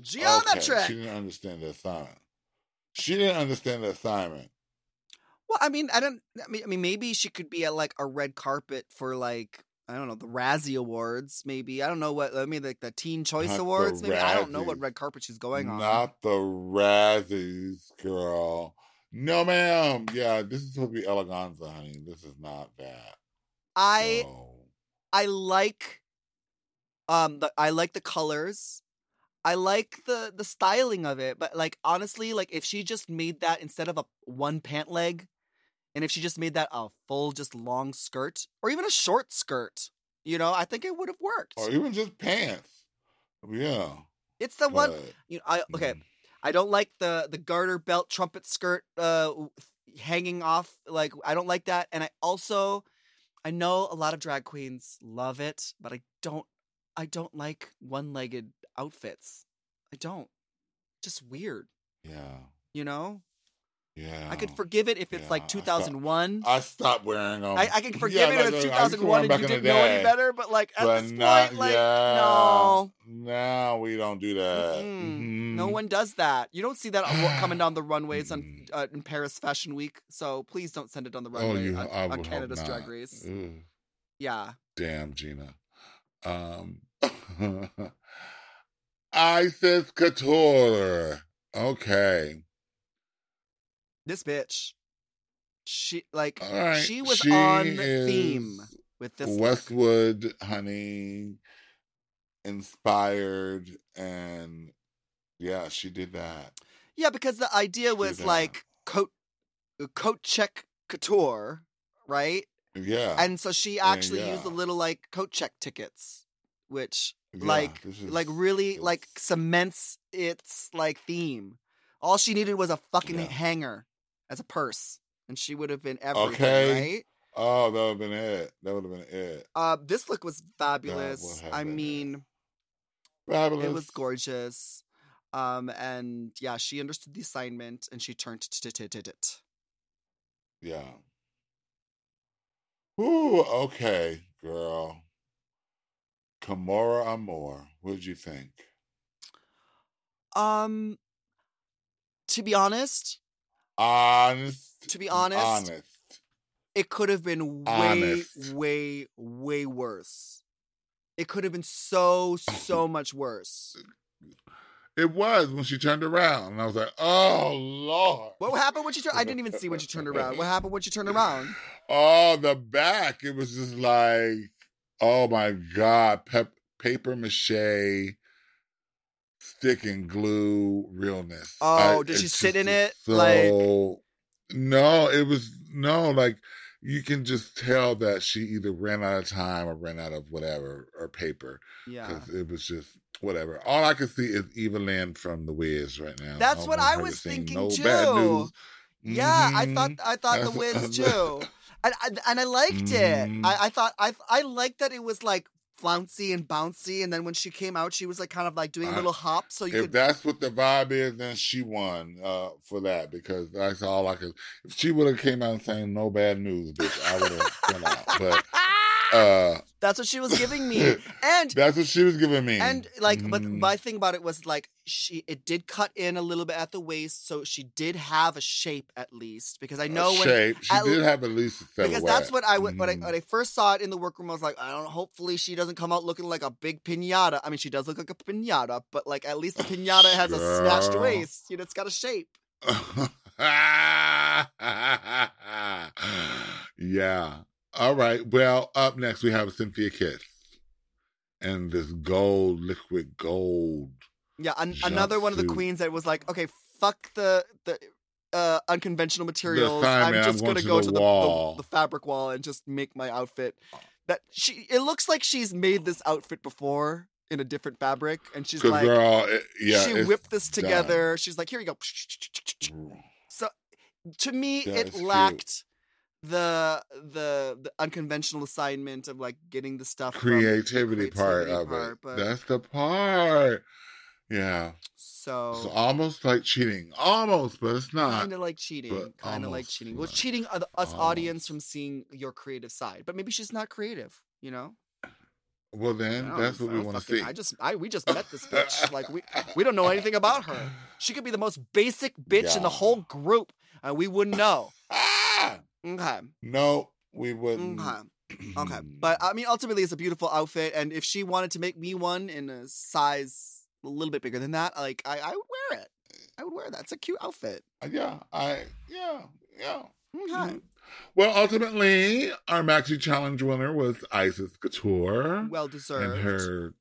Geometric. Okay. She didn't understand the assignment. She didn't understand the assignment. Well, I mean, I don't. I mean, I mean, maybe she could be at like a red carpet for like I don't know the Razzie Awards. Maybe I don't know what. I mean, like the Teen Choice Not Awards. Maybe I don't know what red carpet she's going on. Not the Razzies, girl. No, ma'am. Yeah, this is supposed to be eleganza, honey. This is not that. I So, I like Um, the, I like the colors. I like the the styling of it, but like honestly, like if she just made that instead of a one pant leg, and if she just made that a full, just long skirt, or even a short skirt, you know, I think it would have worked. Or even just pants. Yeah. It's the one. You know, I okay. mm. I don't like the the garter belt trumpet skirt uh hanging off like I don't like that and I also I know a lot of drag queens love it but I don't I don't like one-legged outfits. I don't. Just weird, Yeah. you know? Yeah. I could forgive it if it's Yeah, like 2001. I stopped wearing them. I, I can forgive Yeah, it if it's I used to wear 'em 2001 and you didn't know any better, but like at but this not, point, like yeah. no. No, we don't do that. Mm-mm. No Mhm. one does that. You don't see that coming down the runways on Mm. uh, in Paris Fashion Week. So please don't send it on the Oh, runway you, on, on Canada's Drag. Race. Yeah. Damn, Gina. Um, Icesis Couture. Okay. This bitch. She like right. she was She on theme with this look. Westwood, honey, inspired, and yeah, she did that. Yeah, because the idea was like coat uh, coat check couture, right? Yeah. And so she actually used the little like coat check tickets, which yeah, like is- like really it's- like cements its like theme. All she needed was a fucking Yeah. hanger as a purse, and she would have been everything, Okay. right? Oh, that would have been it. That would have been it. Uh, this look was fabulous. I mean, Fabulous. it was gorgeous. Um, and yeah, she understood the assignment, and she turned to did it. Yeah. Ooh, okay, girl. Kimora Amour. What did you think? Um, to be honest, Honest. To be honest, Honest. it could have been way, Honest. way, way worse. It could have been so, so much worse. It was when she turned around, and I was like, "Oh Lord!" What happened when she turned? I didn't even see when she turned around. What happened when she turned around? Oh, the back. It was just like, oh my God, pep, paper mache, stick and glue realness. Oh, did she sit in it, like- So, no, it was, no, like, you can just tell that she either ran out of time or ran out of whatever, or paper, Yeah. because it was just whatever. All I could see is Evillene from The Wiz right now. That's don't what I to was thinking no too. News. Yeah, I thought Mhm. I thought the Wiz too, and and, I liked it. Mhm. I, I thought I I liked that it was like flouncy and bouncy, and then when she came out, she was like kind of like doing a I- little hop, so you if could. that's what the vibe is, then she won uh, for that because that's all I could. If she would have came out and saying no bad news, bitch, I would have gone out. But uh, That's what she was giving me, and that's what she was giving me. and like, but Mhm. my thing about it was like she it did cut in a little bit at the waist, so she did have a shape at least because I know when shape. She at- did have at least a silhouette. because that's what I would when I Mhm. when I first saw it in the workroom. I was like, I don't. know, Hopefully, she doesn't come out looking like a big pinata. I mean, she does look like a pinata, but like at least the pinata has a snatched waist. You know, it's got a shape. yeah. All right. Well, up next we have Synthia Kiss and this gold, liquid gold. Yeah, an- another one of the queens that was like, okay, fuck the the uh, unconventional materials. I'm assignment, I'm just going gonna to go to the, wall." the, the fabric wall and just make my outfit. That she, it looks like she's made this outfit before in a different fabric, and she's like, girl, it, yeah, she whipped this done. together. She's like, here you go. So to me, Yeah, it lacked. cute. The the the unconventional assignment of like getting the stuff from the creativity, part creativity of part, it. but- That's the part. Yeah. So, So almost like cheating. Almost, but it's not. kind of like cheating. Kind of like cheating. Well, like- cheating us almost. audience from seeing your creative side, but maybe she's not creative. You know, Well, then that's what we want to see. I just, I we just met this bitch. like we we don't know anything about her. She could be the most basic bitch in the whole group, and we wouldn't know. Okay. No, we wouldn't. Okay. Okay. But I mean, ultimately, it's a beautiful outfit. And if she wanted to make me one in a size a little bit bigger than that, like, I, I would wear it. I would wear that. It's a cute outfit. yeah, I yeah yeah. Okay. Well, ultimately, our Maxi Challenge winner was Icesis Couture Well deserved. and her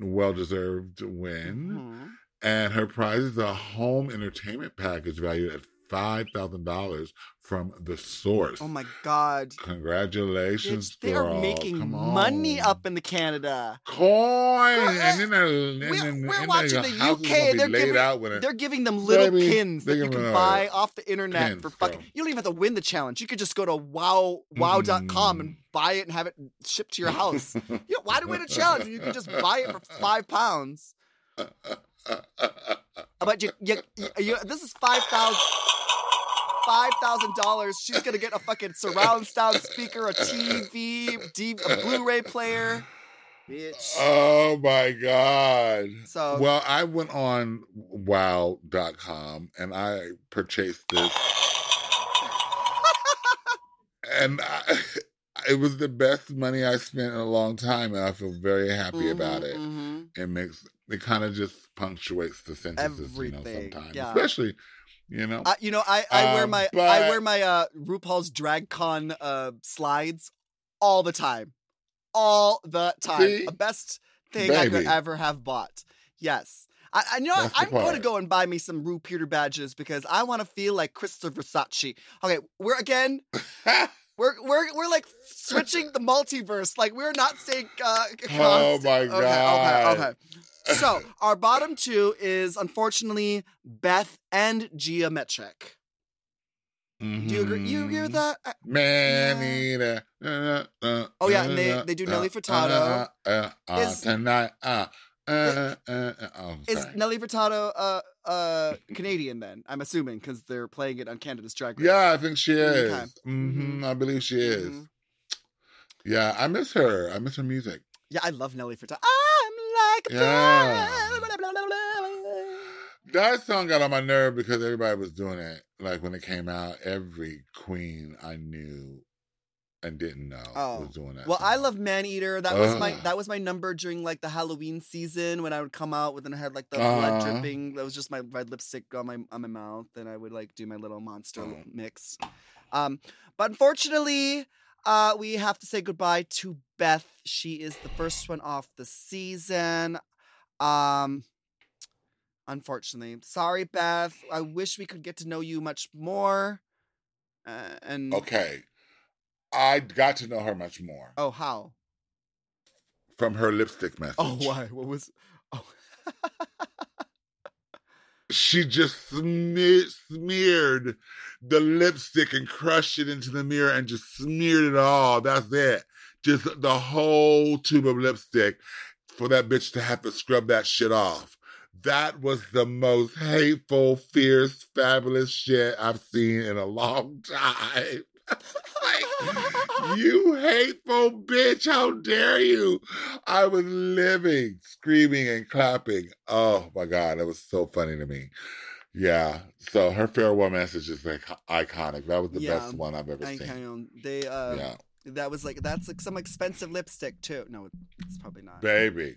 well deserved win. Mhm. And her prize is a home entertainment package valued at $5,000 from the source. Oh my god. Congratulations, Bitch, they girl. are making money up in the Canada. Coin! and then their, and We're- then, we're and watching the UK, gonna they're giving- with. They're giving them little Baby, pins that you can buy off the internet pins, for fucking. girl. You don't even have to win the challenge. You could just go to wow wow.com and Mm. buy it and have it shipped to your house. yeah, why do we win a challenge you can just buy it for five pounds? But you, you, you, you this is five thousand. Five thousand dollars. She's gonna get a fucking surround sound speaker, a TV, D, a Blu-ray player, bitch. oh my God. So Well, I went on wow.com and I purchased this. and I, it was the best money I spent in a long time, and I feel very happy about Mhm, it. mhm. It makes it kind of just punctuates the sentences, you know, sometimes, yeah. especially, you know. I, you know, I, I wear Um, my I wear my uh RuPaul's Drag Con uh slides all the time, all the time. See? The best thing I could ever have bought. Yes. I, I know That's I'm going to go and buy me some RuPeter badges because I want to feel like Christopher Versace. Okay, we're again we're we're we're like switching the multiverse. Like we're not staying. Uh, Oh my Okay, God. Okay, okay. So our bottom two is unfortunately Beth and Gia Metric. Do you agree? You agree with that? I- Man, Yeah. Uh, uh, Oh, yeah, and they- uh, they do uh, Nelly Furtado. Uh, uh, uh, Is- tonight. Uh, uh, uh, uh, oh, Is. Nelly Furtado uh uh Canadian then? I'm assuming because they're playing it on Canada's Drag Race. Yeah, I think she is. Okay. hmm I believe she is. Mhm. Yeah, I miss her. I miss her music. Yeah, I love Nelly Furtado. I'm like a Yeah. blah. That song got on my nerve because everybody was doing it. Like when it came out, every queen I knew and didn't know Oh. was doing that. Well, I love Man Eater. That was my that was my number during like the Halloween season when I would come out with and I had like the blood Uh-huh. dripping. That was just my red lipstick on my on my mouth, and I would like do my little monster Oh. mix. Um, but unfortunately, uh, we have to say goodbye to Beth. She is the first one off the season. Um, unfortunately, sorry, Beth. I wish we could get to know you much more. Uh, and Okay. I got to know her much more oh, how? from her lipstick message. Oh, why? What was? Oh, She just smeared, smeared the lipstick and crushed it into the mirror and just smeared it all. That's it. Just the whole tube of lipstick for that bitch to have to scrub that shit off. That was the most hateful, fierce, fabulous shit I've seen in a long time. like, you hateful bitch, how dare you? I was living, screaming, and clapping. Oh my God, that was so funny to me. Yeah, so her farewell message is like iconic. That was the Yeah, best one I've ever I seen. they uh yeah, that was like that's like some expensive lipstick too. No, it's probably not. baby.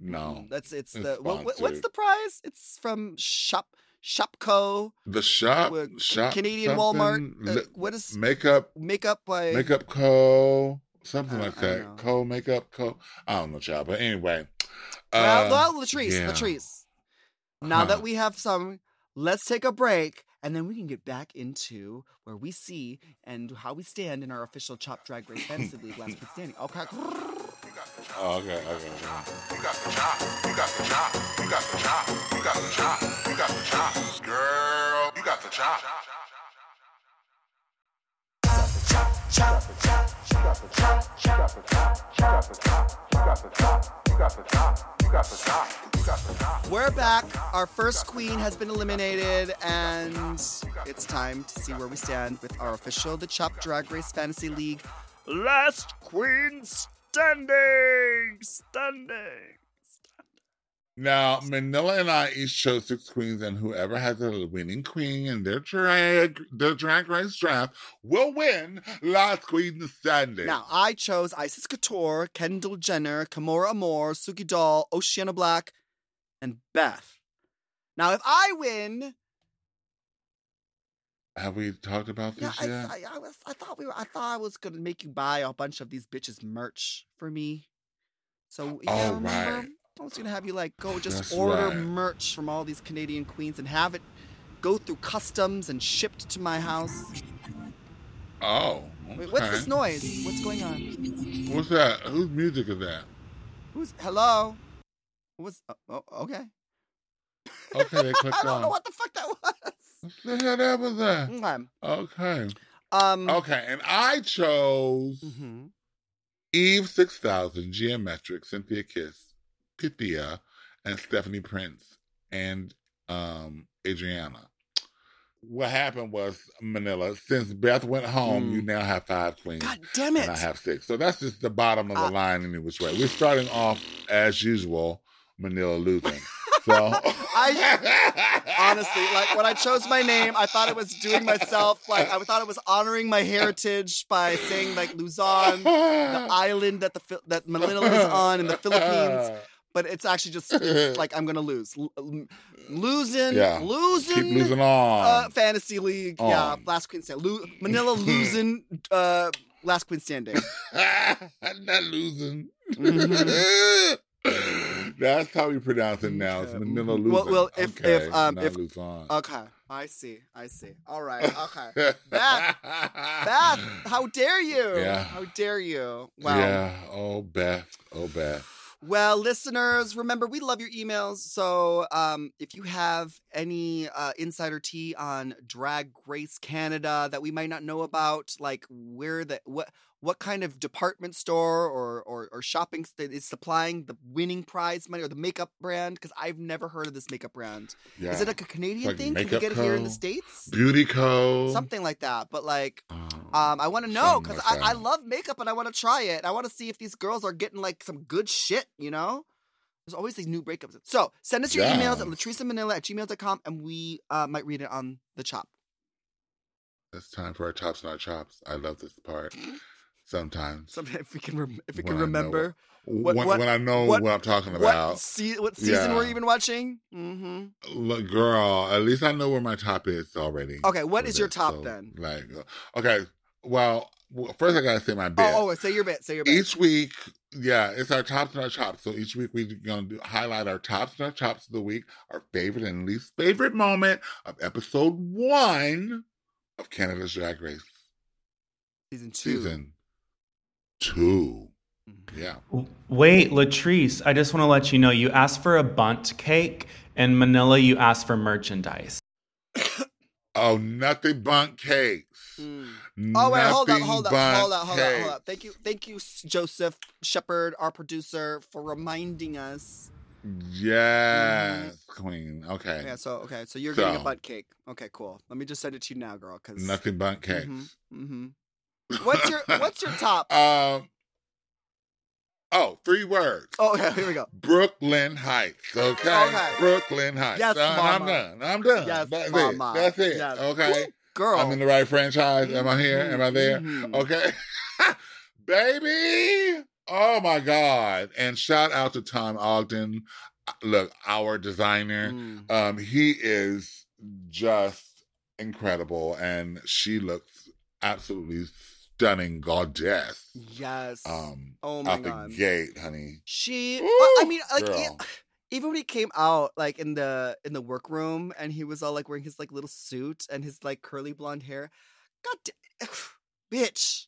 No, that's it's It's the what, what- what's the prize? It's from Shop Shopco, the shop, Well, shop, Canadian Walmart. Uh, what is makeup, makeup by makeup co, something Uh, like that. Co makeup co. I don't know, child. But anyway, Well, uh, well, Latrice, yeah. Latrice. Now Huh. that we have some, let's take a break, and then we can get back into where we see and how we stand in our official Chop Drag Race Fantasy League Last Kid Standing. Okay. Oh, okay, okay, okay. You got the chop, you got the chop, you got the chop, you got the chop, you got the chop. Girl, you got the chop. We're back. Our first queen has been eliminated, and it's time to see where we stand with our official The Chop Drag Race Fantasy League Last Queen Standing! Standing! Now, Manila and I each chose six queens, and whoever has a winning queen in their drag their drag race draft will win last queen standing. Now, I chose Icesis Couture, Kendall Gender, Kimora Amour, Suki Doll, Oceane Black, and Beth. Now, if I win, have we talked about this I, yet? I, I, was, I thought we were. I thought I was gonna make you buy a bunch of these bitches merch for me. So yeah, oh remember? I was gonna have you like go just That's order right. merch from all these Canadian queens and have it go through customs and shipped to my house. Oh. Wait, what's this noise? What's going on? What's that? Whose music is that? Who's hello? What was oh, okay? Okay, they clicked I don't know what the fuck that was. What the hell that was that? Okay. Okay. Um. Okay, and I chose mhm. Eve 6000, Geometric, Synthia Kiss, Pythia, and Stephanie Prince, and um, Adriana. What happened was, Manila, since Beth went home, Mm. you now have five queens. God damn it! And I have six. So that's just the bottom of the Uh, line in which way. We're starting off, as usual, Manila losing. So I- Honestly, like when I chose my name, I thought it was doing myself like I thought it was honoring my heritage by saying like Luzon, the island that the that Manila is on in the Philippines. But it's actually just it's like I'm gonna lose, L- l- losing, Yeah. losing, Keep losing on. uh, fantasy league. Yeah, last queen stand. Lo- Manila losing, uh, last queen standing. Not losing. Mhm. That's how we pronounce it now. It's. Manila Well- losing. well, if- okay, if, um, not if- Luzon. Okay, I see, I see. All right, okay. Beth, Beth, how dare you? Yeah. How dare you? Wow. Yeah. Oh, Beth. Oh, Beth. Well, listeners, remember we love your emails. So, um, if you have any uh, insider tea on Drag Race Canada that we might not know about, like where the what what kind of department store or or, or shopping is supplying the winning prize money or the makeup brand, because I've never heard of this makeup brand. Yeah. Is it like a Canadian Like thing? Can we get it here in the states? Beauty Co. Something like that. But like, Um, um, I want to know because like I, I love makeup and I want to try it. I want to see if these girls are getting like some good shit, you know? There's always these new breakups. So send us your Yeah. emails at latriceandmanila at gmail.com and we uh, might read it on the chop. It's time for our tops and our chops. I love this part. Sometimes. Sometime if we can rem- if we When can I know remember when, what- when I know what- what, I'm talking what about. se- what season we're even watching. Mm-hmm. Look, girl, at least I know where my top is already. Okay, what is for is your top so, then? Like, uh, okay, well, first I gotta say my bit. Oh, oh, say your bit. Say your bit. each week, yeah, it's our tops and our chops. So each week we're gonna do, highlight our tops and our chops of the week, our favorite and least favorite moment of episode one of Canada's Drag Race season two. season two. Mhm. Yeah. Wait, Latrice, I just want to let you know you asked for a bunt cake, and Manila, you asked for merchandise. Oh, nothing but cakes. Mm. Oh wait, hold up, hold up, hold up, hold up, hold cakes. up. Thank you, thank you, Joseph Shepard, our producer, for reminding us. Yes, queen. Okay. Yeah, so okay, so you're getting a So- butt cake. Okay, cool. Let me just send it to you now, girl. Cause Nothing but cakes. hmm What's your What's your top? um. Oh, three words. Oh, okay, here we go. Brooklyn Hytes. Okay. Okay. Brooklyn Hytes. Yes, Uh, I'm done. I'm done. Yes, That's mama. it. That's it. Yes. Okay. Woo, girl. I'm in the right franchise. Am I here? Am I there? Mhm. Okay. Baby. Oh my God. And shout out to Tom Ogden. Look, our designer. Mm. Um, he is just incredible, and she looks absolutely stunning, goddess. Yes. Um, oh my out god. the gate, honey. She. I mean, like. girl. even when he came out like in the in the workroom and he was all like wearing his like little suit and his like curly blonde hair god da- bitch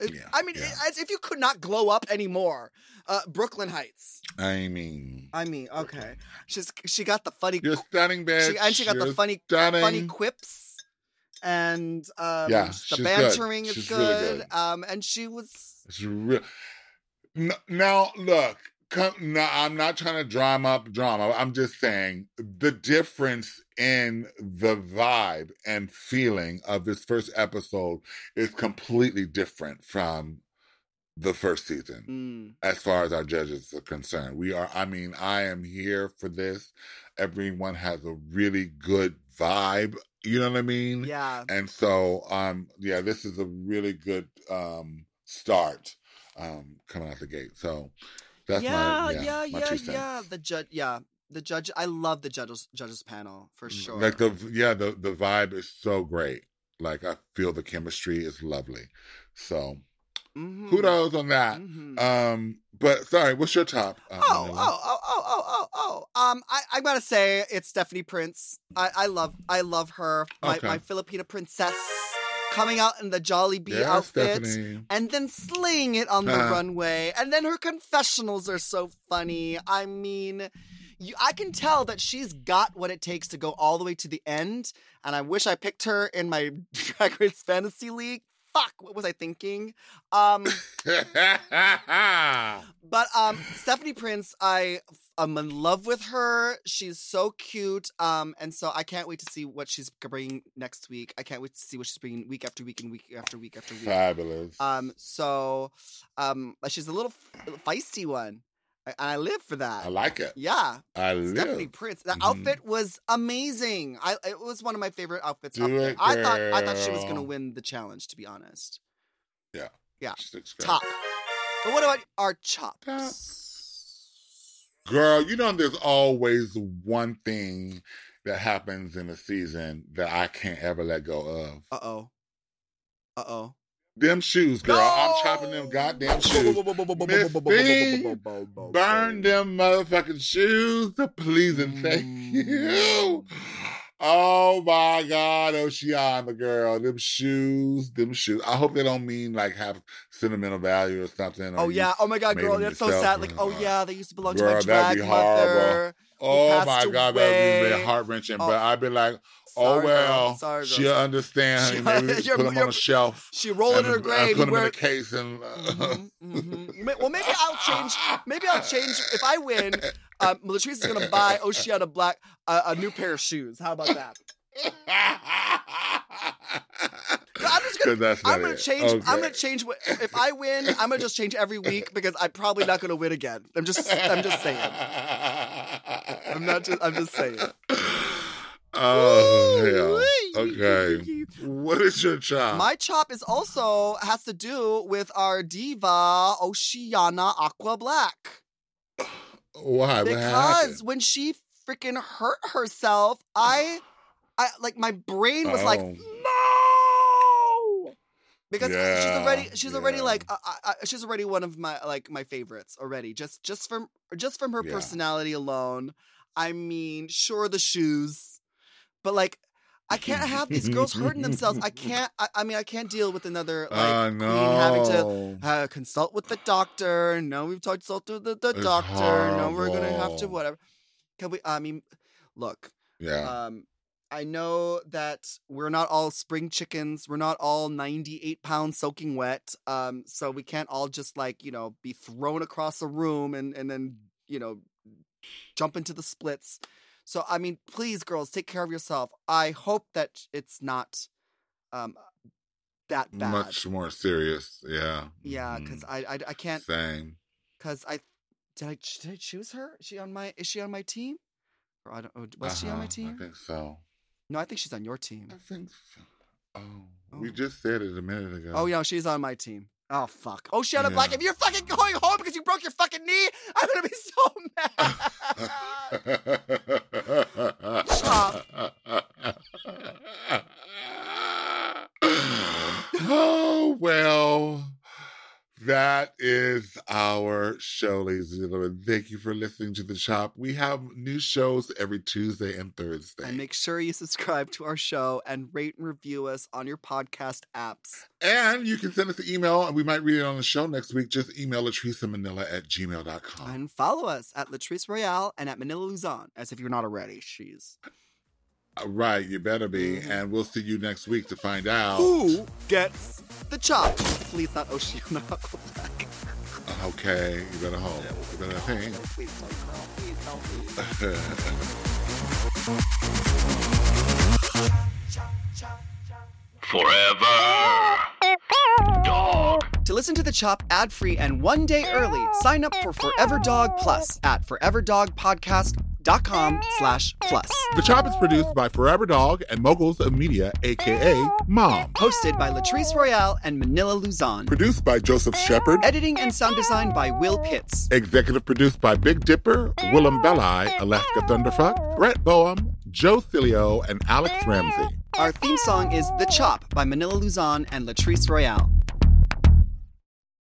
Yeah, i mean yeah. as if you could not glow up anymore uh Brooklyn Hytes I mean, i mean okay she's she got the funny you're stunning, bitch. she, and she got the You're funny stunning. funny quips and um Yeah, the she's good. bantering is She's really good. good. um and she was It's real. N- Now, look, come, now, I'm not trying to drama up drama. I'm just saying the difference in the vibe and feeling of this first episode is completely different from the first season. mm, As far as our judges are concerned, we are. I mean, I am here for this. Everyone has a really good vibe. You know what I mean? yeah And so, um, yeah, this is a really good um start um coming out the gate. So that's yeah, my yeah, yeah, yeah, my two yeah. The judge, yeah, the judge. I love the judges judges panel for sure. Like the yeah, the the vibe is so great. Like I feel the chemistry is lovely. So Mhm. Kudos on that. Mhm. Um, but sorry, what's your top? Oh, oh, oh, oh, oh, oh, oh. Um, I, I gotta say it's Stephanie Prince. I, I love, I love her. My, Okay. my Filipina princess coming out in the Jollibee Yeah, outfit. Stephanie. And then slaying it on the Uh-huh. runway. And then her confessionals are so funny. I mean, you, I can tell that she's got what it takes to go all the way to the end. And I wish I picked her in my Drag Race Fantasy League. Fuck, what was I thinking? Um, but um, Stephanie Prince, I am in love with her. She's so cute. Um, and so I can't wait to see what she's bringing next week. I can't wait to see what she's bringing week after week and week after week after week. Fabulous. Um, so, um, she's a little feisty one, and I live for that. I like it. yeah, I live. Stephanie Prince. That Mhm. outfit was amazing. I it was one of my favorite outfits. Do up there. it, I thought I thought she was gonna win the challenge. To be honest, Yeah. Yeah. She looks great. top. But what about our chops? Girl, you know there's always one thing that happens in a season that I can't ever let go of. Uh oh. Uh oh. Them shoes, girl. I'm chopping them goddamn shoes. Burn them motherfucking shoes, please and thank you. Oh my God, Oceane girl, them shoes, them shoes. I hope they don't mean like have sentimental value or something. or Oh yeah. Oh my god, girl. That's so sad. Like, oh uh, yeah, they used to belong to girl, my that'd drag mother. Oh my God, that would away. be heart wrenching. Oh, But I'd be like, oh well, girl. Sorry, girl. she'll understand. She- Maybe we just you're- put them on a shelf. She rolled in and, her and grave. put them in a case and. Mhm, mhm. Well, maybe I'll change. Maybe I'll change. If I win, um, Latrice is gonna buy Oceane Black a, a new pair of shoes. How about that? I'm just gonna. I'm gonna it. change. I'm gonna change. What, if I win, I'm gonna just change every week because I'm probably not gonna win again. I'm just. I'm just saying. I'm not just. I'm just saying. Oh. Woo-wee. Okay. What is your chop? My chop is also has to do with our diva Oceane Aqua Black. Why? Because when she freaking hurt herself, I, I like my brain was like, Oh. no, because she's already she's already like uh, uh, she's already one of my like my favorites already. Just just from just from her Yeah. personality alone. I mean, sure the shoes, but like. I can't have these girls hurting themselves. I can't. I, I mean, I can't deal with another like I queen having to uh, consult with the doctor. No, we've talked to the, the doctor. No, we're gonna have to whatever. Can we? I mean, look. Yeah. Um, I know that we're not all spring chickens. We're not all ninety-eight pounds soaking wet. Um, so we can't all just like you know be thrown across a room and and then you know jump into the splits. So I mean, please, girls, take care of yourself. I hope that it's not um that bad. Much more serious. Yeah. Yeah, because I, I I can't Same. because I did I did I choose her? Is she on my is she on my team? Or I don't oh, was she on my Uh-huh, team? I think so. No, I think she's on your team. I think so. Oh, Oh. we just said it a minute ago. Oh yeah, she's on my team. Oh fuck. Oh Shanna Black, Yeah. if you're fucking going home because you broke your fucking knee, I'm gonna be so mad. Stop. oh well, that is our show, ladies and gentlemen. Thank you for listening to the Chop. We have new shows every Tuesday and Thursday, and make sure you subscribe to our show and rate and review us on your podcast apps. And you can send us an email, and we might read it on the show next week. Just email Latrice Manila at gmail.com. And follow us at Latrice Royale and at Manila Luzon, as if you're not already. She's Uh, right, you better be. Mm-hmm. And we'll see you next week to find out. who gets the chop. Please not Oceane Black. Okay, you better hold. You better think. Please don't. Please don't. Forever. Dog. To listen to the chop ad free and one day early, sign up for Forever Dog Plus at foreverdogpodcast.com slash plus. The Chop is produced by Forever Dog and Moguls of Media, aka Mom. Hosted by Latrice Royale and Manila Luzon. Produced by Joseph Shepard. Editing and sound design by Will Pitts. Executive produced by Big Dipper, Willam Belli, Alaska Thunderfuck, Brett Boehm, Joe Cilio, and Alex Ramsey. Our theme song is The Chop by Manila Luzon and Latrice Royale.